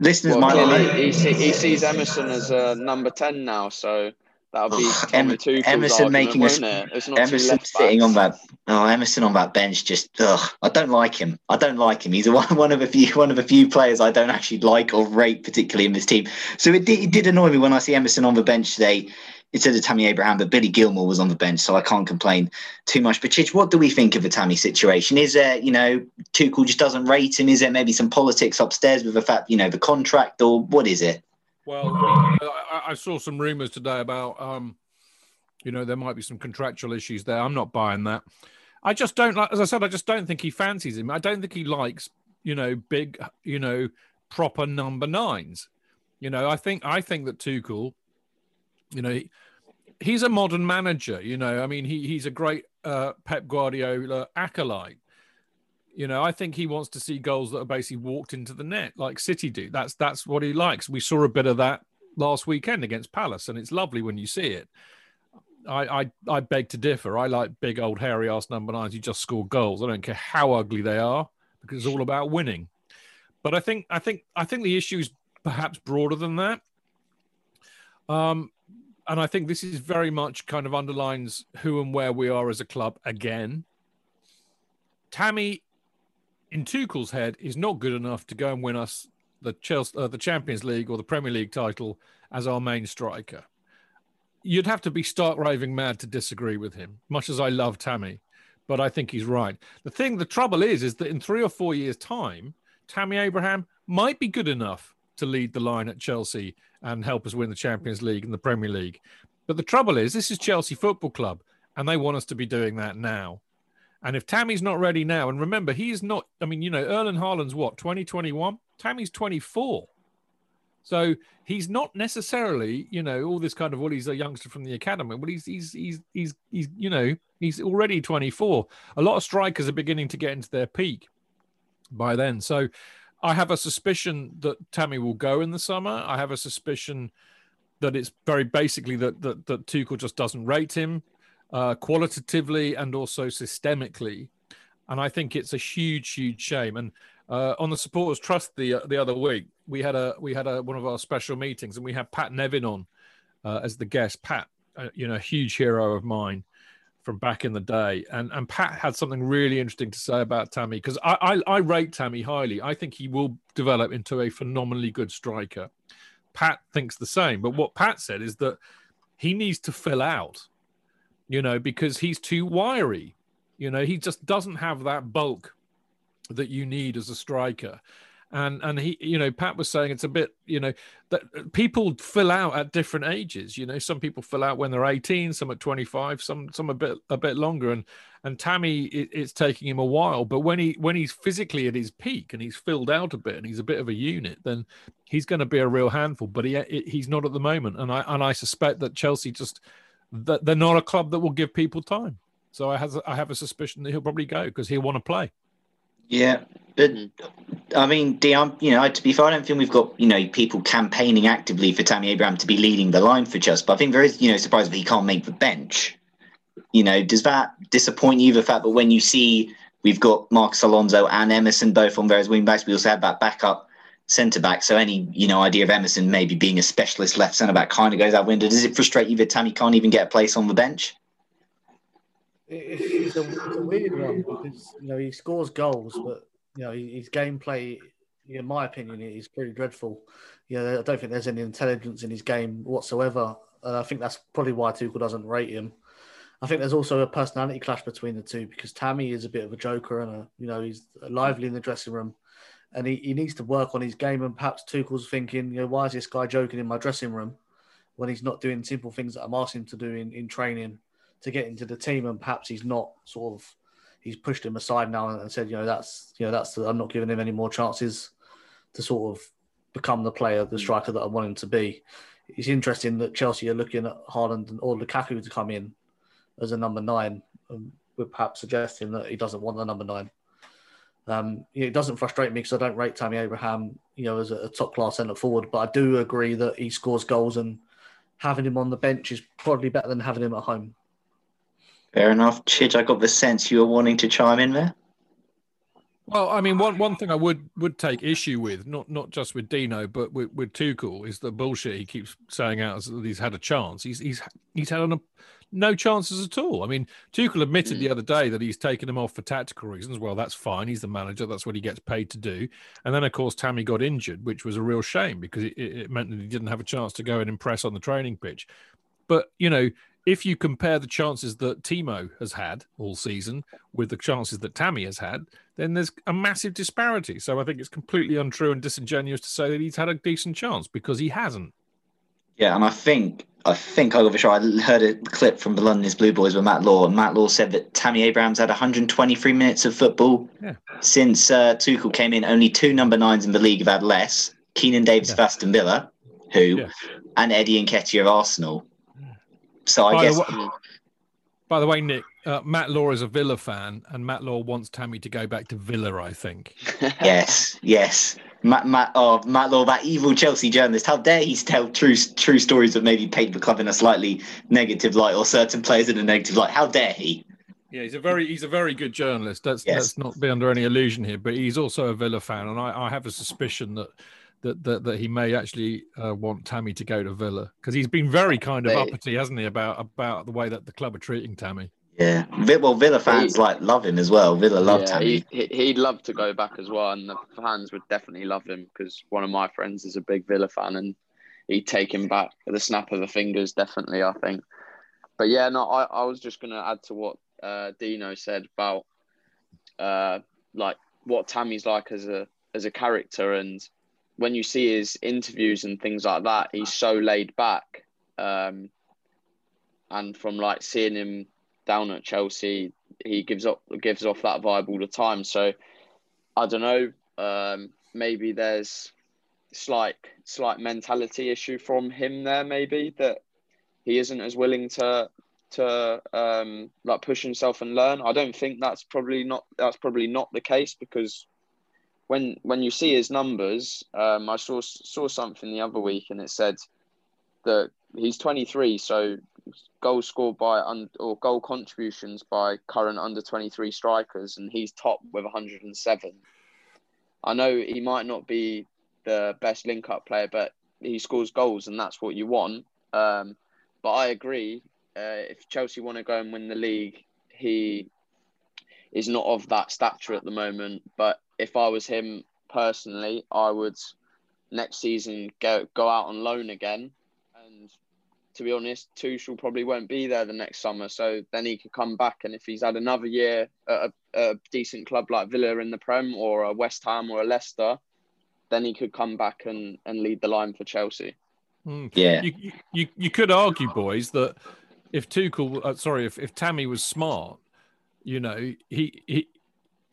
listeners well, might he, he, he, sees Emerson as a number ten now, so that'll be oh, em- Emerson making us Emerson sitting on that. Oh, Emerson on that bench. Just ugh, I don't like him. I don't like him. He's a, one of a few one of a few players I don't actually like or rate particularly in this team. So it did, it did annoy me when I see Emerson on the bench today instead of Tammy Abraham, but Billy Gilmour was on the bench, so I can't complain too much. But Chidge, what do we think of the Tammy situation? Is there, you know, Tuchel just doesn't rate him? Is there maybe some politics upstairs with the fact, you know, the contract, or what is it? Well, I, saw some rumours today about, um, you know, there might be some contractual issues there. I'm not buying that. I just don't like, as I said, I just don't think he fancies him. I don't think he likes, you know, big, you know, proper number nines. You know, I think I think that Tuchel you know, he, he's a modern manager. You know, I mean, he he's a great uh, Pep Guardiola acolyte. You know, I think he wants to see goals that are basically walked into the net, like City do. That's that's what he likes. We saw a bit of that last weekend against Palace, and it's lovely when you see it. I, I, I beg to differ. I like big old hairy ass number nines who just score goals. I don't care how ugly they are because it's all about winning. But I think I think I think the issue is perhaps broader than that. Um, and I think this is very much kind of underlines who and where we are as a club again. Tammy, in Tuchel's head, is not good enough to go and win us the Chelsea, uh, the Champions League or the Premier League title as our main striker. You'd have to be stark raving mad to disagree with him, much as I love Tammy, but I think he's right. The thing, the trouble is, is that in three or four years' time, Tammy Abraham might be good enough to lead the line at Chelsea and help us win the Champions League and the Premier League. But the trouble is, this is Chelsea Football Club, and they want us to be doing that now. And if Tammy's not ready now, and remember, he's not, I mean, you know, Erling Haaland's what, 2021? Tammy's 24. So he's not necessarily, you know, all this kind of, well, he's a youngster from the academy, Well, he's, he's, he's, he's, he's, you know, he's already 24. A lot of strikers are beginning to get into their peak by then. So I have a suspicion that Tammy will go in the summer. I have a suspicion that it's very basically that that, that Tuchel just doesn't rate him uh, qualitatively and also systemically, and I think it's a huge, huge shame. And uh, on the supporters trust the uh, the other week, we had a we had a one of our special meetings, and we had Pat Nevin on uh, as the guest. Pat, uh, you know, a huge hero of mine from back in the day. And and Pat had something really interesting to say about Tammy because I, I, I rate Tammy highly. I think he will develop into a phenomenally good striker. Pat thinks the same, but what Pat said is that he needs to fill out, you know, because he's too wiry. You know, he just doesn't have that bulk that you need as a striker. And and he you know pat was saying it's a bit you know that people fill out at different ages you know some people fill out when they're 18 some at 25 some some a bit a bit longer. And and tammy it, it's taking him a while but when he when he's physically at his peak and he's filled out a bit and he's a bit of a unit then he's going to be a real handful but he he's not at the moment. And i and i suspect that chelsea just that they're not a club that will give people time. So i have i have a suspicion that he'll probably go because he'll want to play yeah, but I mean, Dion, um, you know, to be fair, I don't think we've got you know people campaigning actively for Tammy Abraham to be leading the line for just. But I think there is, you know, surprised that he can't make the bench. You know, does that disappoint you? The fact that when you see we've got Marcos Alonso and Emerson both on various wing backs, we also have that backup centre back. So any you know idea of Emerson maybe being a specialist left centre back kind of goes out window. Does it frustrate you that Tammy can't even get a place on the bench? It's, a, it's a weird one because you know he scores goals, but you know his gameplay, in my opinion, is pretty dreadful. You know, I don't think there's any intelligence in his game whatsoever. I think that's probably why Tuchel doesn't rate him. I think there's also a personality clash between the two because Tammy is a bit of a joker and a, you know he's lively in the dressing room, and he, he needs to work on his game. And perhaps Tuchel's thinking, you know, why is this guy joking in my dressing room when he's not doing simple things that I'm asking him to do in, in training? To get into the team, and perhaps he's not sort of he's pushed him aside now and said, you know, that's you know that's I'm not giving him any more chances to sort of become the player, the striker that I want him to be. It's interesting that Chelsea are looking at Haaland and or Lukaku to come in as a number nine, and we're perhaps suggesting that he doesn't want the number nine. Um, it doesn't frustrate me because I don't rate Tammy Abraham, you know, as a, a top class centre forward, but I do agree that he scores goals and having him on the bench is probably better than having him at home. Fair enough. Chidge, I got the sense you were wanting to chime in there. Well, I mean, one, one thing I would would take issue with, not not just with Dino, but with, with Tuchel, is the bullshit he keeps saying out that he's had a chance. He's he's he's had a, no chances at all. I mean, Tuchel admitted mm. the other day that he's taken him off for tactical reasons. Well, that's fine. He's the manager. That's what he gets paid to do. And then, of course, Tammy got injured, which was a real shame because it, it meant that he didn't have a chance to go and impress on the training pitch. But you know, if you compare the chances that Timo has had all season with the chances that Tammy has had, then there's a massive disparity. So I think it's completely untrue and disingenuous to say that he's had a decent chance because he hasn't. Yeah, and I think I think I sure I heard a clip from the London's Blue Boys with Matt Law, and Matt Law said that Tammy Abraham's had 123 minutes of football yeah. since uh, Tuchel came in. Only two number nines in the league have had less: Keinan Davis yeah. of Aston Villa, who, yeah. and Eddie Nketiah of Arsenal. So I by guess. The, by the way, Nick, uh, Matt Law is a Villa fan, and Matt Law wants Tammy to go back to Villa. I think. yes, yes. Matt, Matt, oh, Matt Law, that evil Chelsea journalist. How dare he tell true true stories that maybe paint the club in a slightly negative light, or certain players in a negative light? How dare he? Yeah, he's a very he's a very good journalist. Let's yes. let's not be under any illusion here. But he's also a Villa fan, and I, I have a suspicion that that that, that he may actually uh, want Tammy to go to Villa because he's been very kind of They- uppity, hasn't he, about about the way that the club are treating Tammy. Yeah, well, Villa fans He- like love him as well. Villa love yeah, Tammy. he, he, he'd love to go back as well, and the fans would definitely love him because one of my friends is a big Villa fan, and he'd take him back at the snap of the fingers, definitely. I think. But yeah, no, I, I was just going to add to what uh, Dino said about uh, like what Tammy's like as a as a character, and when you see his interviews and things like that, he's so laid back. Um, and from like seeing him down at Chelsea, he gives up gives off that vibe all the time. So I don't know. Um, maybe there's slight slight mentality issue from him there. Maybe that he isn't as willing to to um, like push himself and learn. I don't think that's probably not that's probably not the case because when when you see his numbers, um, I saw saw something the other week and it said that he's 23, so goals scored by un, or goal contributions by current under 23 strikers, and he's top with 107. I know he might not be the best link up player, but he scores goals, and that's what you want. Um, but I agree. Uh, if Chelsea want to go and win the league, he is not of that stature at the moment. But if I was him personally, I would next season go go out on loan again. And to be honest, Tuchel probably won't be there the next summer, so then he could come back. And if he's had another year at a, a decent club like Villa in the Prem, or a West Ham or a Leicester, then he could come back and, and lead the line for Chelsea. Mm. Yeah. You, you- you you could argue, boys, that if Tuchel, uh, sorry, if, if Tammy was smart, you know, he he,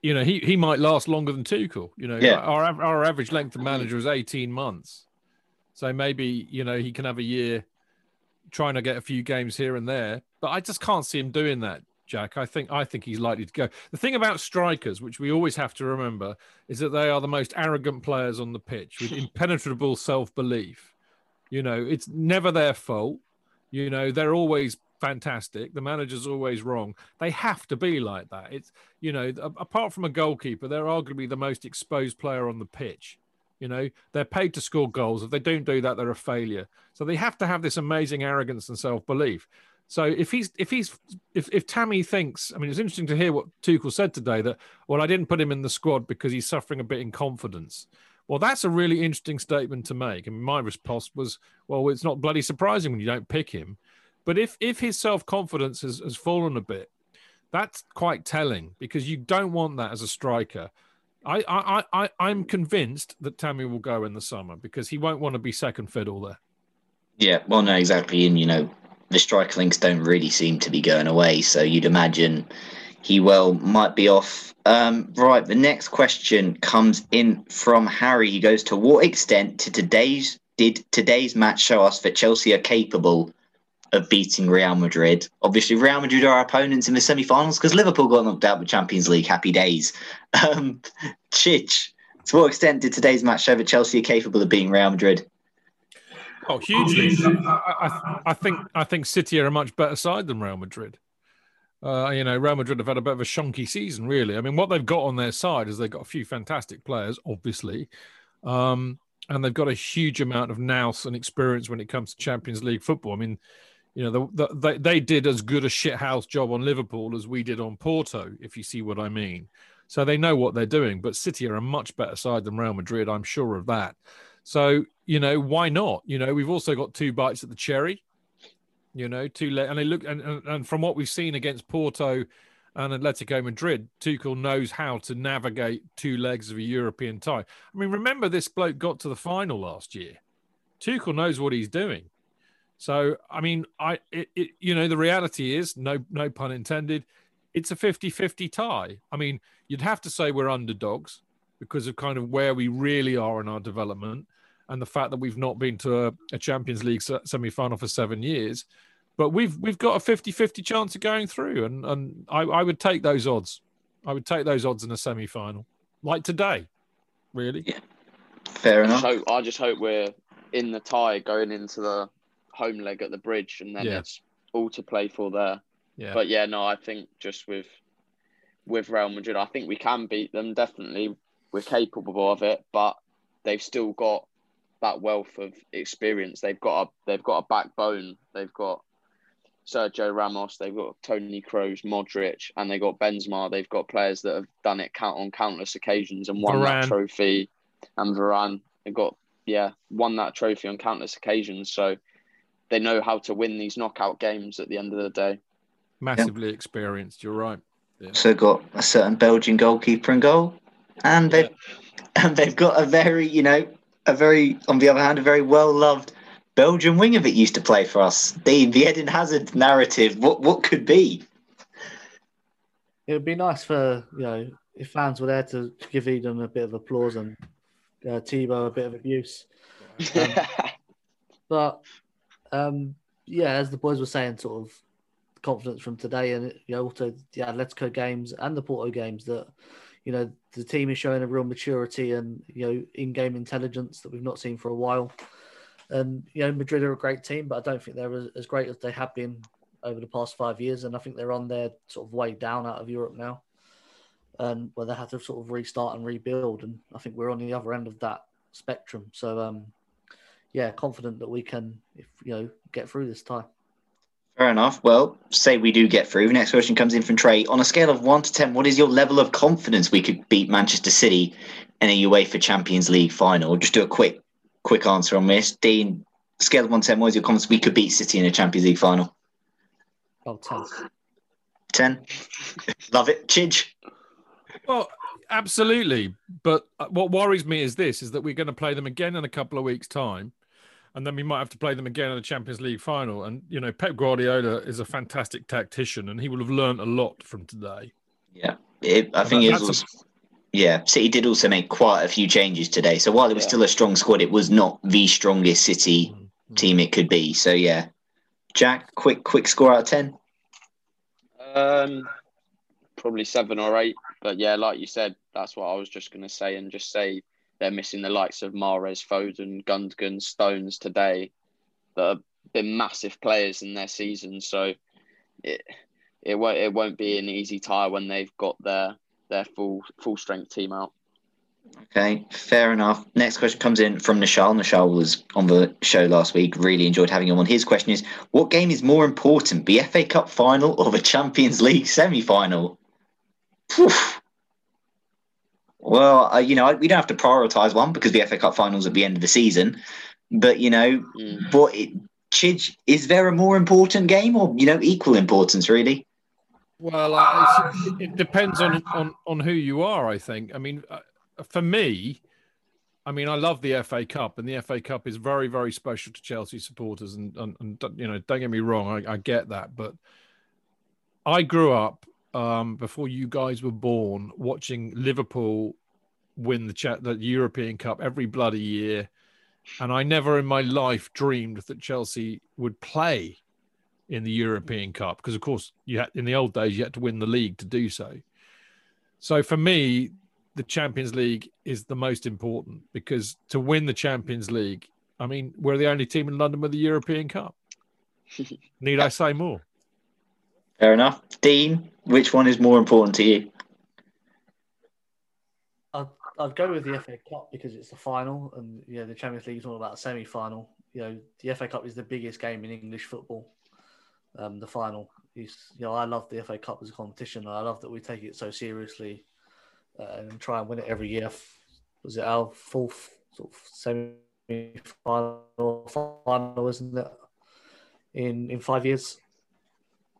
you know, he he might last longer than Tuchel. You know, Yeah. our our average length of manager is eighteen months, so maybe you know he can have a year trying to get a few games here and there. But I just can't see him doing that. Jack, I think I think he's likely to go. The thing about strikers, which we always have to remember, is that they are the most arrogant players on the pitch with impenetrable self-belief. You know, it's never their fault. You know, they're always fantastic. The manager's always wrong. They have to be like that. It's, you know, apart from a goalkeeper, they're arguably the most exposed player on the pitch. You know, they're paid to score goals. If they don't do that, they're a failure. So they have to have this amazing arrogance and self belief. So if he's if he's if if Tammy thinks, I mean, it's interesting to hear what Tuchel said today that well, I didn't put him in the squad because he's suffering a bit in confidence. Well, that's a really interesting statement to make. And my response was, well, it's not bloody surprising when you don't pick him. But if if his self confidence has, has fallen a bit, that's quite telling because you don't want that as a striker. I, I, I, I'm convinced that Tammy will go in the summer because he won't want to be second fiddle there. Yeah, well, no, exactly. And, you know, the striker links don't really seem to be going away. So you'd imagine he well might be off. Um, right, the next question comes in from Harry. He goes, To what extent to today's did today's match show us that Chelsea are capable of beating Real Madrid? Obviously, Real Madrid are our opponents in the semi-finals because Liverpool got knocked out with Champions League. Happy days. Um, Chidge, to what extent did today's match show that Chelsea are capable of beating Real Madrid? Oh, hugely. I, I, I think I think City are a much better side than Real Madrid. Uh, you know, Real Madrid have had a bit of a shonky season, really. I mean, what they've got on their side is they've got a few fantastic players, obviously, um, and they've got a huge amount of nous and experience when it comes to Champions League football. I mean, you know, the, the, they they did as good a shithouse job on Liverpool as we did on Porto, if you see what I mean. So they know what they're doing. But City are a much better side than Real Madrid. I'm sure of that. So you know, why not? You know, we've also got two bites at the cherry. You know, two le- and they look and, and, and from what we've seen against Porto and Atletico Madrid, Tuchel knows how to navigate two legs of a European tie. I mean, remember this bloke got to the final last year. Tuchel knows what he's doing. So, I mean, I it, it, you know, the reality is no no pun intended, it's a 50-50 tie. I mean, you'd have to say we're underdogs because of kind of where we really are in our development and the fact that we've not been to a, a Champions League semi-final for 7 years. But we've we've got a 50-50 chance of going through and and I, I would take those odds. I would take those odds in a semi-final. Like today. Really? Yeah. Fair I just enough. hope, I just hope we're in the tie going into the home leg at the bridge, and then Yeah. it's all to play for there. Yeah. But yeah, no, I think just with with Real Madrid, I think we can beat them. Definitely, we're capable of it, but they've still got that wealth of experience. They've got a they've got a backbone. They've got Sergio Ramos. They've got Toni Kroos, Modric, and they've got Benzema. They've got players that have done it count on countless occasions and won that trophy. And Varane, they've got yeah won that trophy on countless occasions. So they know how to win these knockout games at the end of the day. Massively experienced. You're right. Yeah. Also got a certain Belgian goalkeeper in goal, and they've and they've got a very, you know, a very on the other hand, a very well loved Belgian winger that used to play for us. The the Eden Hazard narrative. What what could be? It would be nice for you know if fans were there to give Eden a bit of applause and uh, Thibaut a bit of abuse. Um, but um, yeah, as the boys were saying, sort of confidence from today, and you know also the Atletico games and the Porto games that you know the team is showing a real maturity and you know in-game intelligence that we've not seen for a while. And you know Madrid are a great team, but I don't think they're as, great as they have been over the past five years, and I think they're on their sort of way down out of Europe now, and where they have to sort of restart and rebuild. And I think we're on the other end of that spectrum. So, um, yeah, confident that we can, if you know, get through this time. Fair enough. Well, say we do get through. Next question comes in from Trey. On a scale of one to ten, what is your level of confidence we could beat Manchester City in a UEFA Champions League final? Just do a quick, quick answer on this. Dean, scale of one to ten, what is your confidence we could beat City in a Champions League final? Oh, 10. Ten. Love it. Chidge. Well, absolutely. But uh, what worries me is this: is that we're going to play them again in a couple of weeks' time, and then we might have to play them again in the Champions League final. And you know, Pep Guardiola is a fantastic tactician, and he will have learned a lot from today. Yeah, it, I And think that- it was. a- yeah, City did also make quite a few changes today. So while it was Yeah. still a strong squad, it was not the strongest City Mm-hmm. team it could be. So yeah, Jack, quick, quick score out of ten. Um, probably seven or eight. But yeah, like you said, that's what I was just going to say, and just say they're missing the likes of Mahrez, Foden, Gundogan, Stones today, that have been massive players in their season. So it it won't it won't be an easy tie when they've got their their full full strength team out. Okay, fair enough. Next question comes in from Nishal. Nishal was on the show last week. Really enjoyed having him on. His question is What game is more important, the FA Cup final or the Champions League semi final? Well, uh, you know, we don't have to prioritise one because the FA Cup final's at the end of the season. But, you know, Mm. what it, Chidge, is there a more important game or, you know, equal importance, really? Well, I, it's- it depends on, on on who you are. I think. I mean, uh, for me, I mean, I love the FA Cup, and the FA Cup is very, very special to Chelsea supporters. And, and, and you know, don't get me wrong, I, I get that, but I grew up um, before you guys were born watching Liverpool win the cha- the European Cup every bloody year, and I never in my life dreamed that Chelsea would play in the European Cup because, of course, you had in the old days you had to win the league to do so. So for me, the Champions League is the most important because to win the Champions League, I mean, we're the only team in London with the European Cup. Need I say more? Fair enough. Dean, which one is more important to you? I'd, go with the FA Cup because it's the final, and you know the Champions League is all about a semi-final. You know the FA Cup is the biggest game in English football. Um, the final is, you know, I love the FA Cup as a competition. And I love that we take it so seriously uh, and try and win it every year. Was it our fourth sort of semi-final, final, isn't it? In in five years.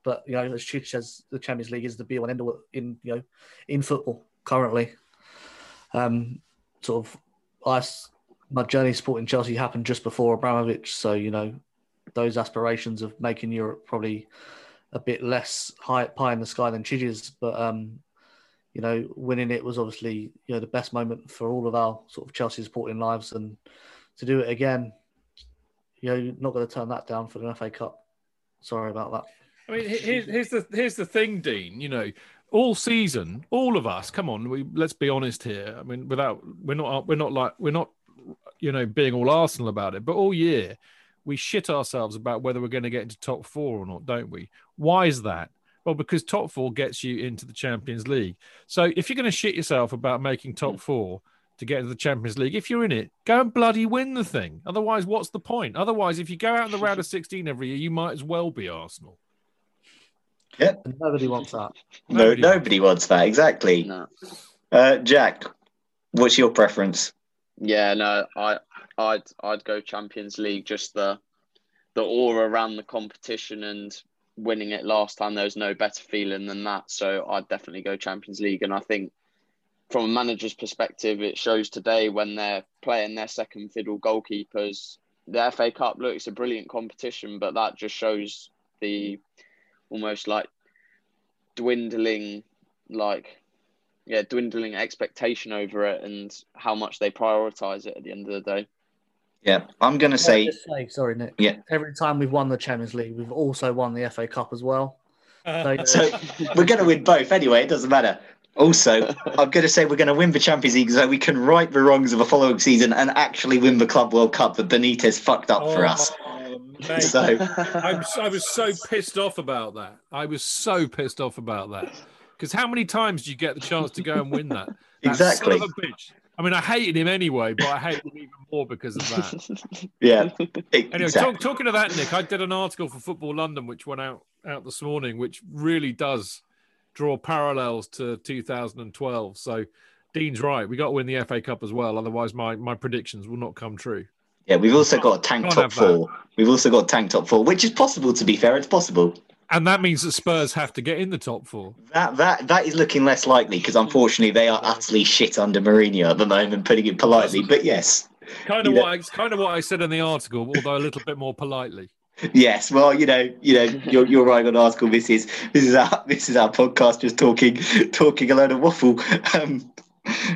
But you know, as Chidge says, the Champions League is the be all and end all in you know in football currently um, sort of I, my journey supporting Chelsea happened just before Abramovich, so you know those aspirations of making Europe probably a bit less high pie in the sky than Chidge's, but um, you know winning it was obviously you know the best moment for all of our sort of Chelsea supporting lives, and to do it again, you know, not going to turn that down for the FA Cup. Sorry about that. I mean, here's, here's the here's the thing, Dean. You know, all season, all of us. Come on, we let's be honest here. I mean, without we're not we're not like we're not you know being all Arsenal about it, but all year we shit ourselves about whether we're going to get into top four or not, don't we? Why is that? Well, because top four gets you into the Champions League. So if you're going to shit yourself about making top hmm. four, to get into the Champions League. If you're in it, go and bloody win the thing. Otherwise, what's the point? Otherwise, if you go out in the round of 16 every year, you might as well be Arsenal. Yeah. And nobody wants that. No, Nobody nobody wants that. Exactly. No. Uh, Jack, what's your preference? Yeah, no, I, I'd, I'd go Champions League. Just the, the aura around the competition and winning it last time. There's no better feeling than that. So I'd definitely go Champions League. And I think, from a manager's perspective, it shows today when they're playing their second fiddle goalkeepers. The FA Cup looks a brilliant competition, but that just shows the almost like dwindling, like yeah, dwindling expectation over it and how much they prioritize it at the end of the day. Yeah, I'm going to say, say, sorry, Nick. Yeah. Every time we've won the Champions League, we've also won the FA Cup as well. So, uh, so we're going to win both anyway. It doesn't matter. Also, I'm going to say we're going to win the Champions League so we can right the wrongs of the following season and actually win the Club World Cup that Benitez fucked up for oh us. Mate. So, I'm, I was so pissed off about that. I was so pissed off about that. Because how many times do you get the chance to go and win that? That Exactly. son of a bitch. I mean, I hated him anyway, but I hate him even more because of that. yeah. Anyway, talk, talking of that, Nick, I did an article for Football London, which went out out this morning, which really does draw parallels to 2012. So Dean's right. We got to win the FA Cup as well. Otherwise, my, my predictions will not come true. Yeah, we've also got a tank top have that. four. We've also got tank top four, which is possible. To be fair, it's possible. And that means that Spurs have to get in the top four. That that that is looking less likely because unfortunately they are utterly shit under Mourinho at the moment, putting it politely. But yes, Kind of Yeah. what I, kind of what I said in the article, although a little bit more politely. yes. Well, you know, you know, you're you're right on article. This is this is our this is our podcast just talking talking a load of waffle. Um,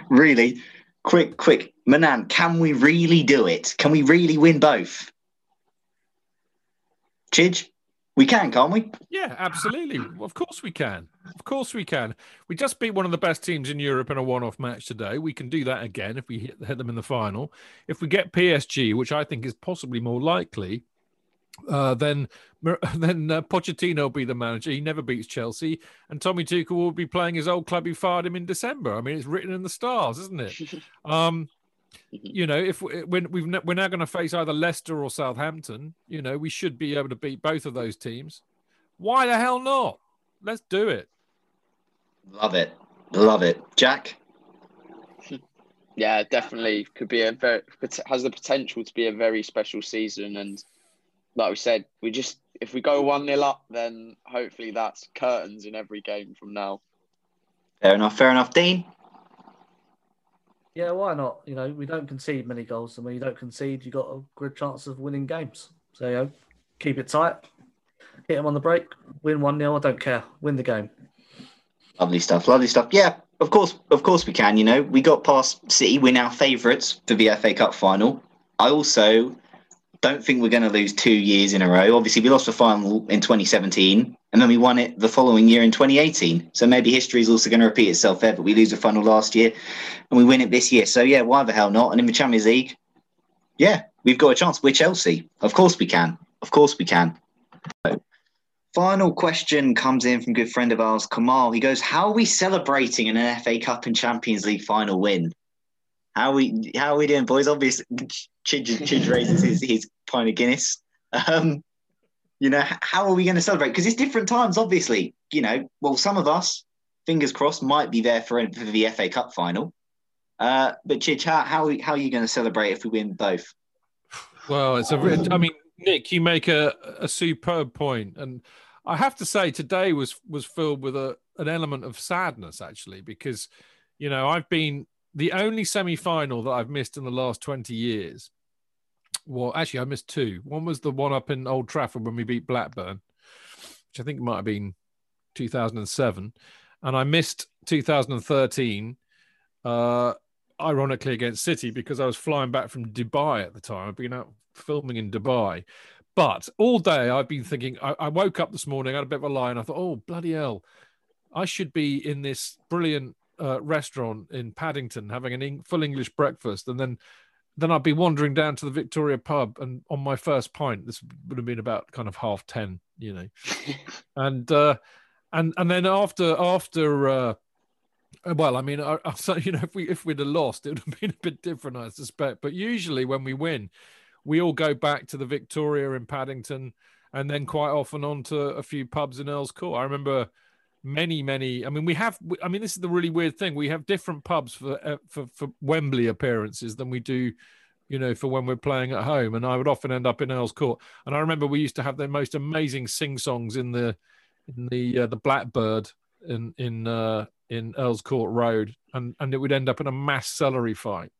really, quick, quick, Manan, can we really do it? Can we really win both? Chidge, we can, can't we? Yeah, absolutely. Of course we can. Of course we can. We just beat one of the best teams in Europe in a one-off match today. We can do that again if we hit, hit them in the final. If we get PSG, which I think is possibly more likely, uh, then then uh, Pochettino will be the manager. He never beats Chelsea, and Tommy Tuchel will be playing his old club. He fired him in December. I mean, it's written in the stars, isn't it? Um, Mm-hmm. you know, if we, when we've ne- we're now going to face either Leicester or Southampton, you know, we should be able to beat both of those teams. Why the hell not? Let's do it. Love it, love it, Jack. Yeah, definitely could be a very has the potential to be a very special season. And like we said, we just if we go one 0 up, then hopefully that's curtains in every game from now. Fair enough, fair enough, Dean. Yeah, why not? You know, we don't concede many goals, and when you don't concede, you got a good chance of winning games. So, you know, keep it tight, hit them on the break, win 1 0. I don't care. Win the game. Lovely stuff, lovely stuff. Yeah, of course, of course we can. You know, we got past City. We're now favourites for the FA Cup final. I also don't think we're going to lose two years in a row. Obviously, we lost the final in 2017, and then we won it the following year in 2018. So maybe history is also going to repeat itself there. But we lose the final last year, and we win it this year. So yeah, why the hell not? And in the Champions League, yeah, we've got a chance. We're Chelsea. Of course we can. Of course we can. Final question comes in from good friend of ours, Kamal. He goes, "How are we celebrating an FA Cup and Champions League final win? How are we how are we doing, boys? Obviously, Chidge, Chidge raises his, his pint of Guinness. Um, you know, how are we going to celebrate? Because it's different times, obviously. You know, well, some of us, fingers crossed, might be there for, for the FA Cup final. Uh, but Chidge, how how, how are you going to celebrate if we win both? Well, it's a. I mean, Nick, you make a, a superb point, and I have to say today was was filled with a an element of sadness actually, because you know I've been the only semi final that I've missed in the last twenty years. Well, actually, I missed two. One was the one up in Old Trafford when we beat Blackburn, which I think might have been 2007, and I missed 2013. Uh, ironically against City because I was flying back from Dubai at the time. I've been out filming in Dubai. But all day I've been thinking, I, I woke up this morning, I had a bit of a lie, and I thought, oh, bloody hell, I should be in this brilliant uh, restaurant in Paddington having a full English breakfast. And then then I'd be wandering down to the Victoria pub and on my first pint, this would have been about kind of half 10, you know. and, uh, and, and then after, after, uh, Well, I mean, I, I, so, you know, if we if we'd have lost, it would have been a bit different, I suspect. But usually, when we win, we all go back to the Victoria in Paddington, and then quite often on to a few pubs in Earl's Court. I remember many, many. I mean, we have. I mean, this is the really weird thing. We have different pubs for uh, for for Wembley appearances than we do. You know, for when we're playing at home, and I would often end up in Earl's Court. And I remember we used to have the most amazing sing songs in the in the uh, the Blackbird in in uh, in Earl's Court Road, and and it would end up in a mass celery fight.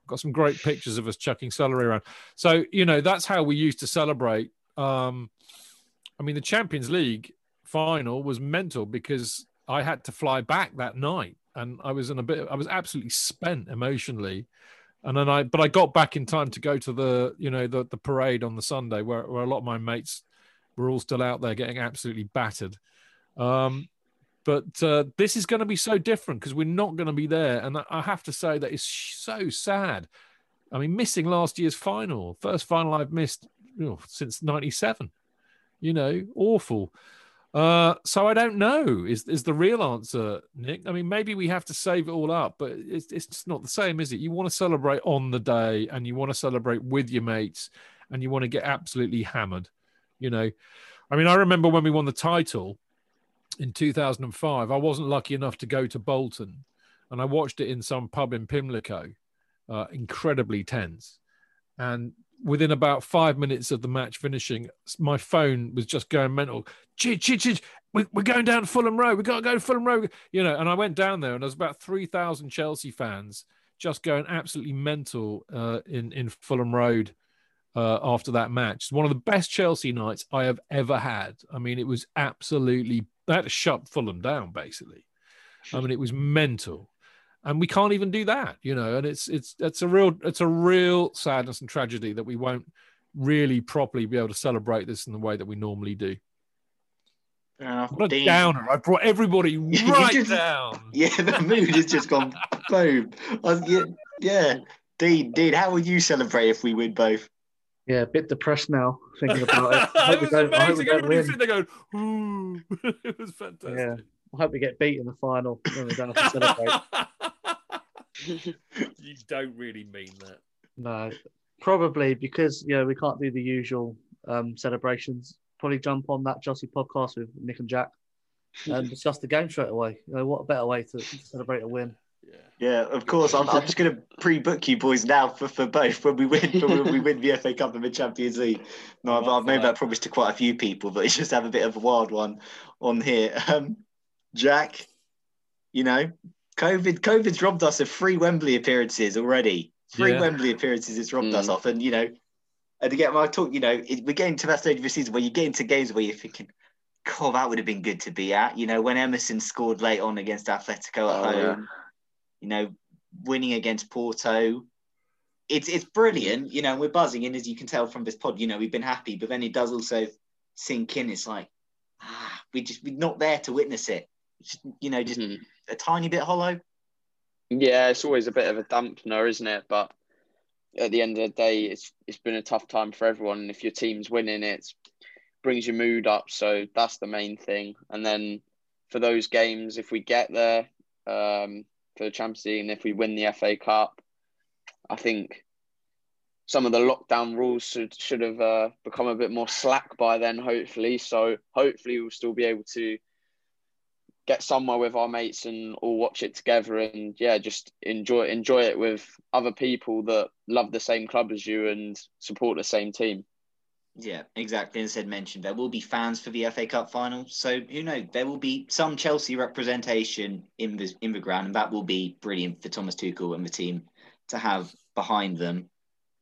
I've got some great pictures of us chucking celery around. So you know that's how we used to celebrate. Um, I mean, the Champions League final was mental because I had to fly back that night, and I was in a bit. I was absolutely spent emotionally, and then I but I got back in time to go to the you know the the parade on the Sunday where where a lot of my mates were all still out there getting absolutely battered. Um, but uh, this is going to be so different because we're not going to be there, and I- have to say that it's so sad. I mean, missing last year's final, first final I've missed you know, since '97. You know, awful. Uh, so I don't know. Is is the real answer, Nick? I mean, maybe we have to save it all up, but it's it's just not the same, is it? You want to celebrate on the day, and you want to celebrate with your mates, and you want to get absolutely hammered. You know, I mean, I remember when we won the title in 2005. I wasn't lucky enough to go to Bolton, and I watched it in some pub in Pimlico. Uh, incredibly tense, and within about five minutes of the match finishing, my phone was just going mental. Chidge, chidge. We, we're going down Fulham Road. We've got to go to Fulham Road. You know, and I went down there, and there was about 3,000 Chelsea fans just going absolutely mental uh, in, in Fulham Road uh, after that match. One of the best Chelsea nights I have ever had. I mean, it was absolutely, to shut Fulham down, basically. I mean, it was mental and we can't even do that you know and it's it's it's a real it's a real sadness and tragedy that we won't really properly be able to celebrate this in the way that we normally do Fair enough. what a downer i brought everybody right just- down Yeah, the mood has just gone boom. Was- yeah, yeah. Dean, Dean, how will you celebrate if we win both? Yeah, a bit depressed now thinking about it. I it hope we was don't, I hope we amazing don't everybody was win. sitting there going Ooh. it was fantastic Yeah, I hope we get beat in the final. you don't really mean that No, probably because you know we can't do the usual um, celebrations. Probably jump on that Chelsea podcast with Nick and Jack and discuss the game straight away. You know, what a better way to, to celebrate a win? Yeah, of course. I'm, I'm just going to pre-book you boys now for, for both when we win for when we win the FA Cup and the Champions League. No, I've, I've made that promise to quite a few people, but it's just have a bit of a wild one on here. Um, Jack, you know, COVID COVID's robbed us of three Wembley appearances already. Three Yeah. Wembley appearances it's robbed Mm. us off, and you know, and again, when I talk, you know, it, we're getting to that stage of the season where you get into games where you're thinking. God, that would have been good to be at. You know, when Emerson scored late on against Atletico at Oh, yeah. home, you know, winning against Porto. It's it's brilliant, you know, we're buzzing, and as you can tell from this pod, you know, we've been happy, but then it does also sink in. It's like, ah, we just we're not there to witness it. You know, just Mhm. a tiny bit hollow. Yeah, it's always a bit of a dampener, isn't it? But at the end of the day, it's it's been a tough time for everyone. And if your team's winning, it brings your mood up. So that's the main thing. And then for those games, if we get there um, for the Champions League and if we win the FA Cup, I think some of the lockdown rules should should have uh, become a bit more slack by then. Hopefully, so hopefully we'll still be able to get somewhere with our mates and all watch it together and yeah just enjoy enjoy it with other people that love the same club as you and support the same team Yeah, exactly. As said mentioned, there will be fans for the FA Cup final. So who knows? There will be some Chelsea representation in the in the ground, and that will be brilliant for Thomas Tuchel and the team to have behind them.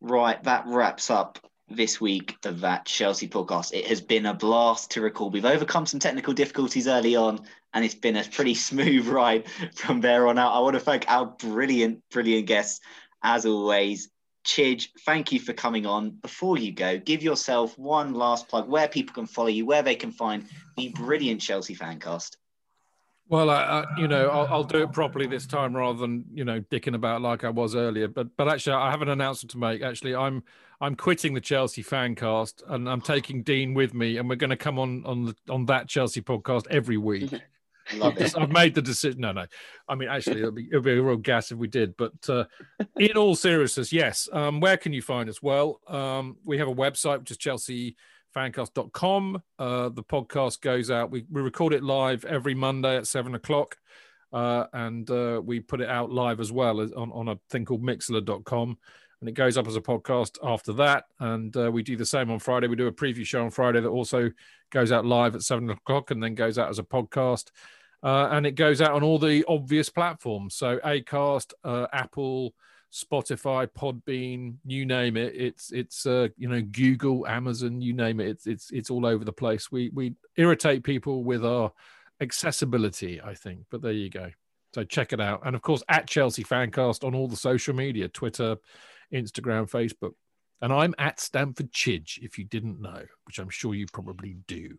Right, that wraps up this week of that Chelsea podcast. It has been a blast to record. We've overcome some technical difficulties early on, and it's been a pretty smooth ride from there on out. I want to thank our brilliant, brilliant guests as always. Chidge, thank you for coming on. Before you go, give yourself one last plug where people can follow you, where they can find the brilliant Chelsea fancast. Well, I, I, you know, I'll, I'll do it properly this time rather than you know dicking about like I was earlier. But but actually, I have an announcement to make. Actually, I'm I'm quitting the Chelsea fan cast and I'm taking Dean with me, and we're going to come on on the, on that Chelsea podcast every week. I've made the decision. No, no. I mean, actually, it'll be, it'll be a real gas if we did. But uh, in all seriousness, yes. Um, where can you find us? Well, um, we have a website, which is chelseafancast.com. Uh, the podcast goes out. We, we record it live every Monday at seven o'clock. Uh, and uh, we put it out live as well as on, on a thing called mixlr.com and it goes up as a podcast after that. And uh, we do the same on Friday. We do a preview show on Friday that also goes out live at seven o'clock and then goes out as a podcast. Uh, and it goes out on all the obvious platforms. So Acast, uh, Apple, Spotify, Podbean, you name it. It's it's uh, you know Google, Amazon, you name it. It's it's it's all over the place. We we irritate people with our accessibility, I think. But there you go. So check it out, and of course at Chelsea Fancast on all the social media, Twitter, Instagram, Facebook. And I'm at Stamford Chidge, if you didn't know, which I'm sure you probably do.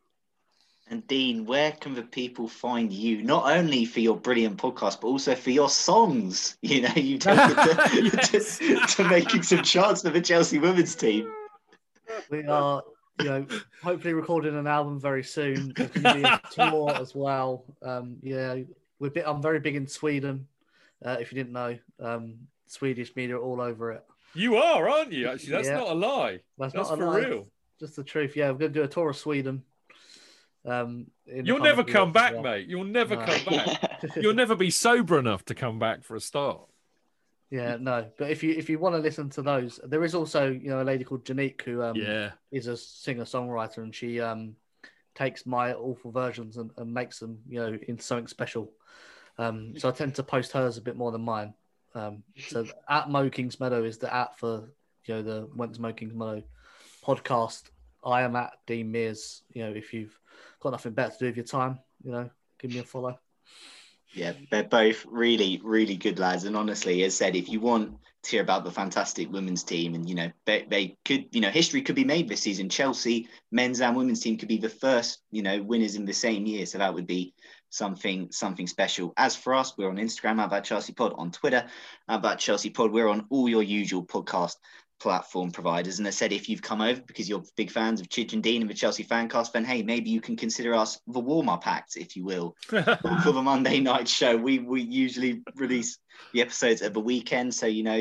And Dean, where can the people find you? Not only for your brilliant podcast, but also for your songs. You know, you take it to, to, to, making some charts for the Chelsea women's team. We are, you know, hopefully recording an album very soon. There's going to be a tour as well. Um, yeah, we're bit, I'm very big in Sweden. Uh, if you didn't know, um, Swedish media all over it. You are, aren't you? Actually, that's yeah. not a lie. That's, that's not for lie. real. Just the truth. Yeah, we're going to do a tour of Sweden. Um, You'll never come back, well. mate. You'll never no. come back. You'll never be sober enough to come back for a start. Yeah, no. But if you if you want to listen to those, there is also you know a lady called Janique who um yeah is a singer songwriter and she um takes my awful versions and, and makes them you know into something special. Um, so I tend to post hers a bit more than mine. Um, so at mow Kingsmeadow is the app for you know the Went to mow Kingsmeadow podcast. I am at Dean Mears. You know, if you've got nothing better to do with your time, you know, give me a follow. Yeah, they're both really, really good lads. And honestly, as said, if you want to hear about the fantastic women's team, and you know, they, they could, you know, history could be made this season. Chelsea men's and women's team could be the first, you know, winners in the same year. So that would be something something special. As for us, we're on Instagram, about Chelsea Pod, on Twitter, about Chelsea Pod. We're on all your usual podcast platform providers. And I said, if you've come over because you're big fans of Chidge and Dean and the Chelsea Fancast, then hey, maybe you can consider us the warm up act, if you will, for the Monday night show. We we usually release the episodes at the weekend, so you know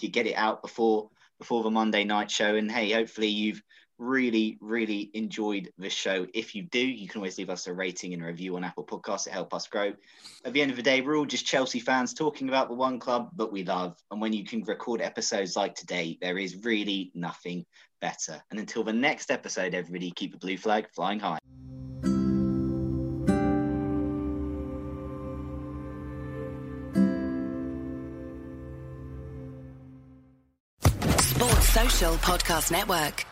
you get it out before before the Monday night show. And hey, hopefully you've really, really enjoyed this show. If you do, you can always leave us a rating and a review on Apple Podcasts to help us grow. At the end of the day, we're all just Chelsea fans talking about the one club that we love. And when you can record episodes like today, there is really nothing better. And until the next episode, everybody keep the blue flag flying high. Sports Social Podcast Network.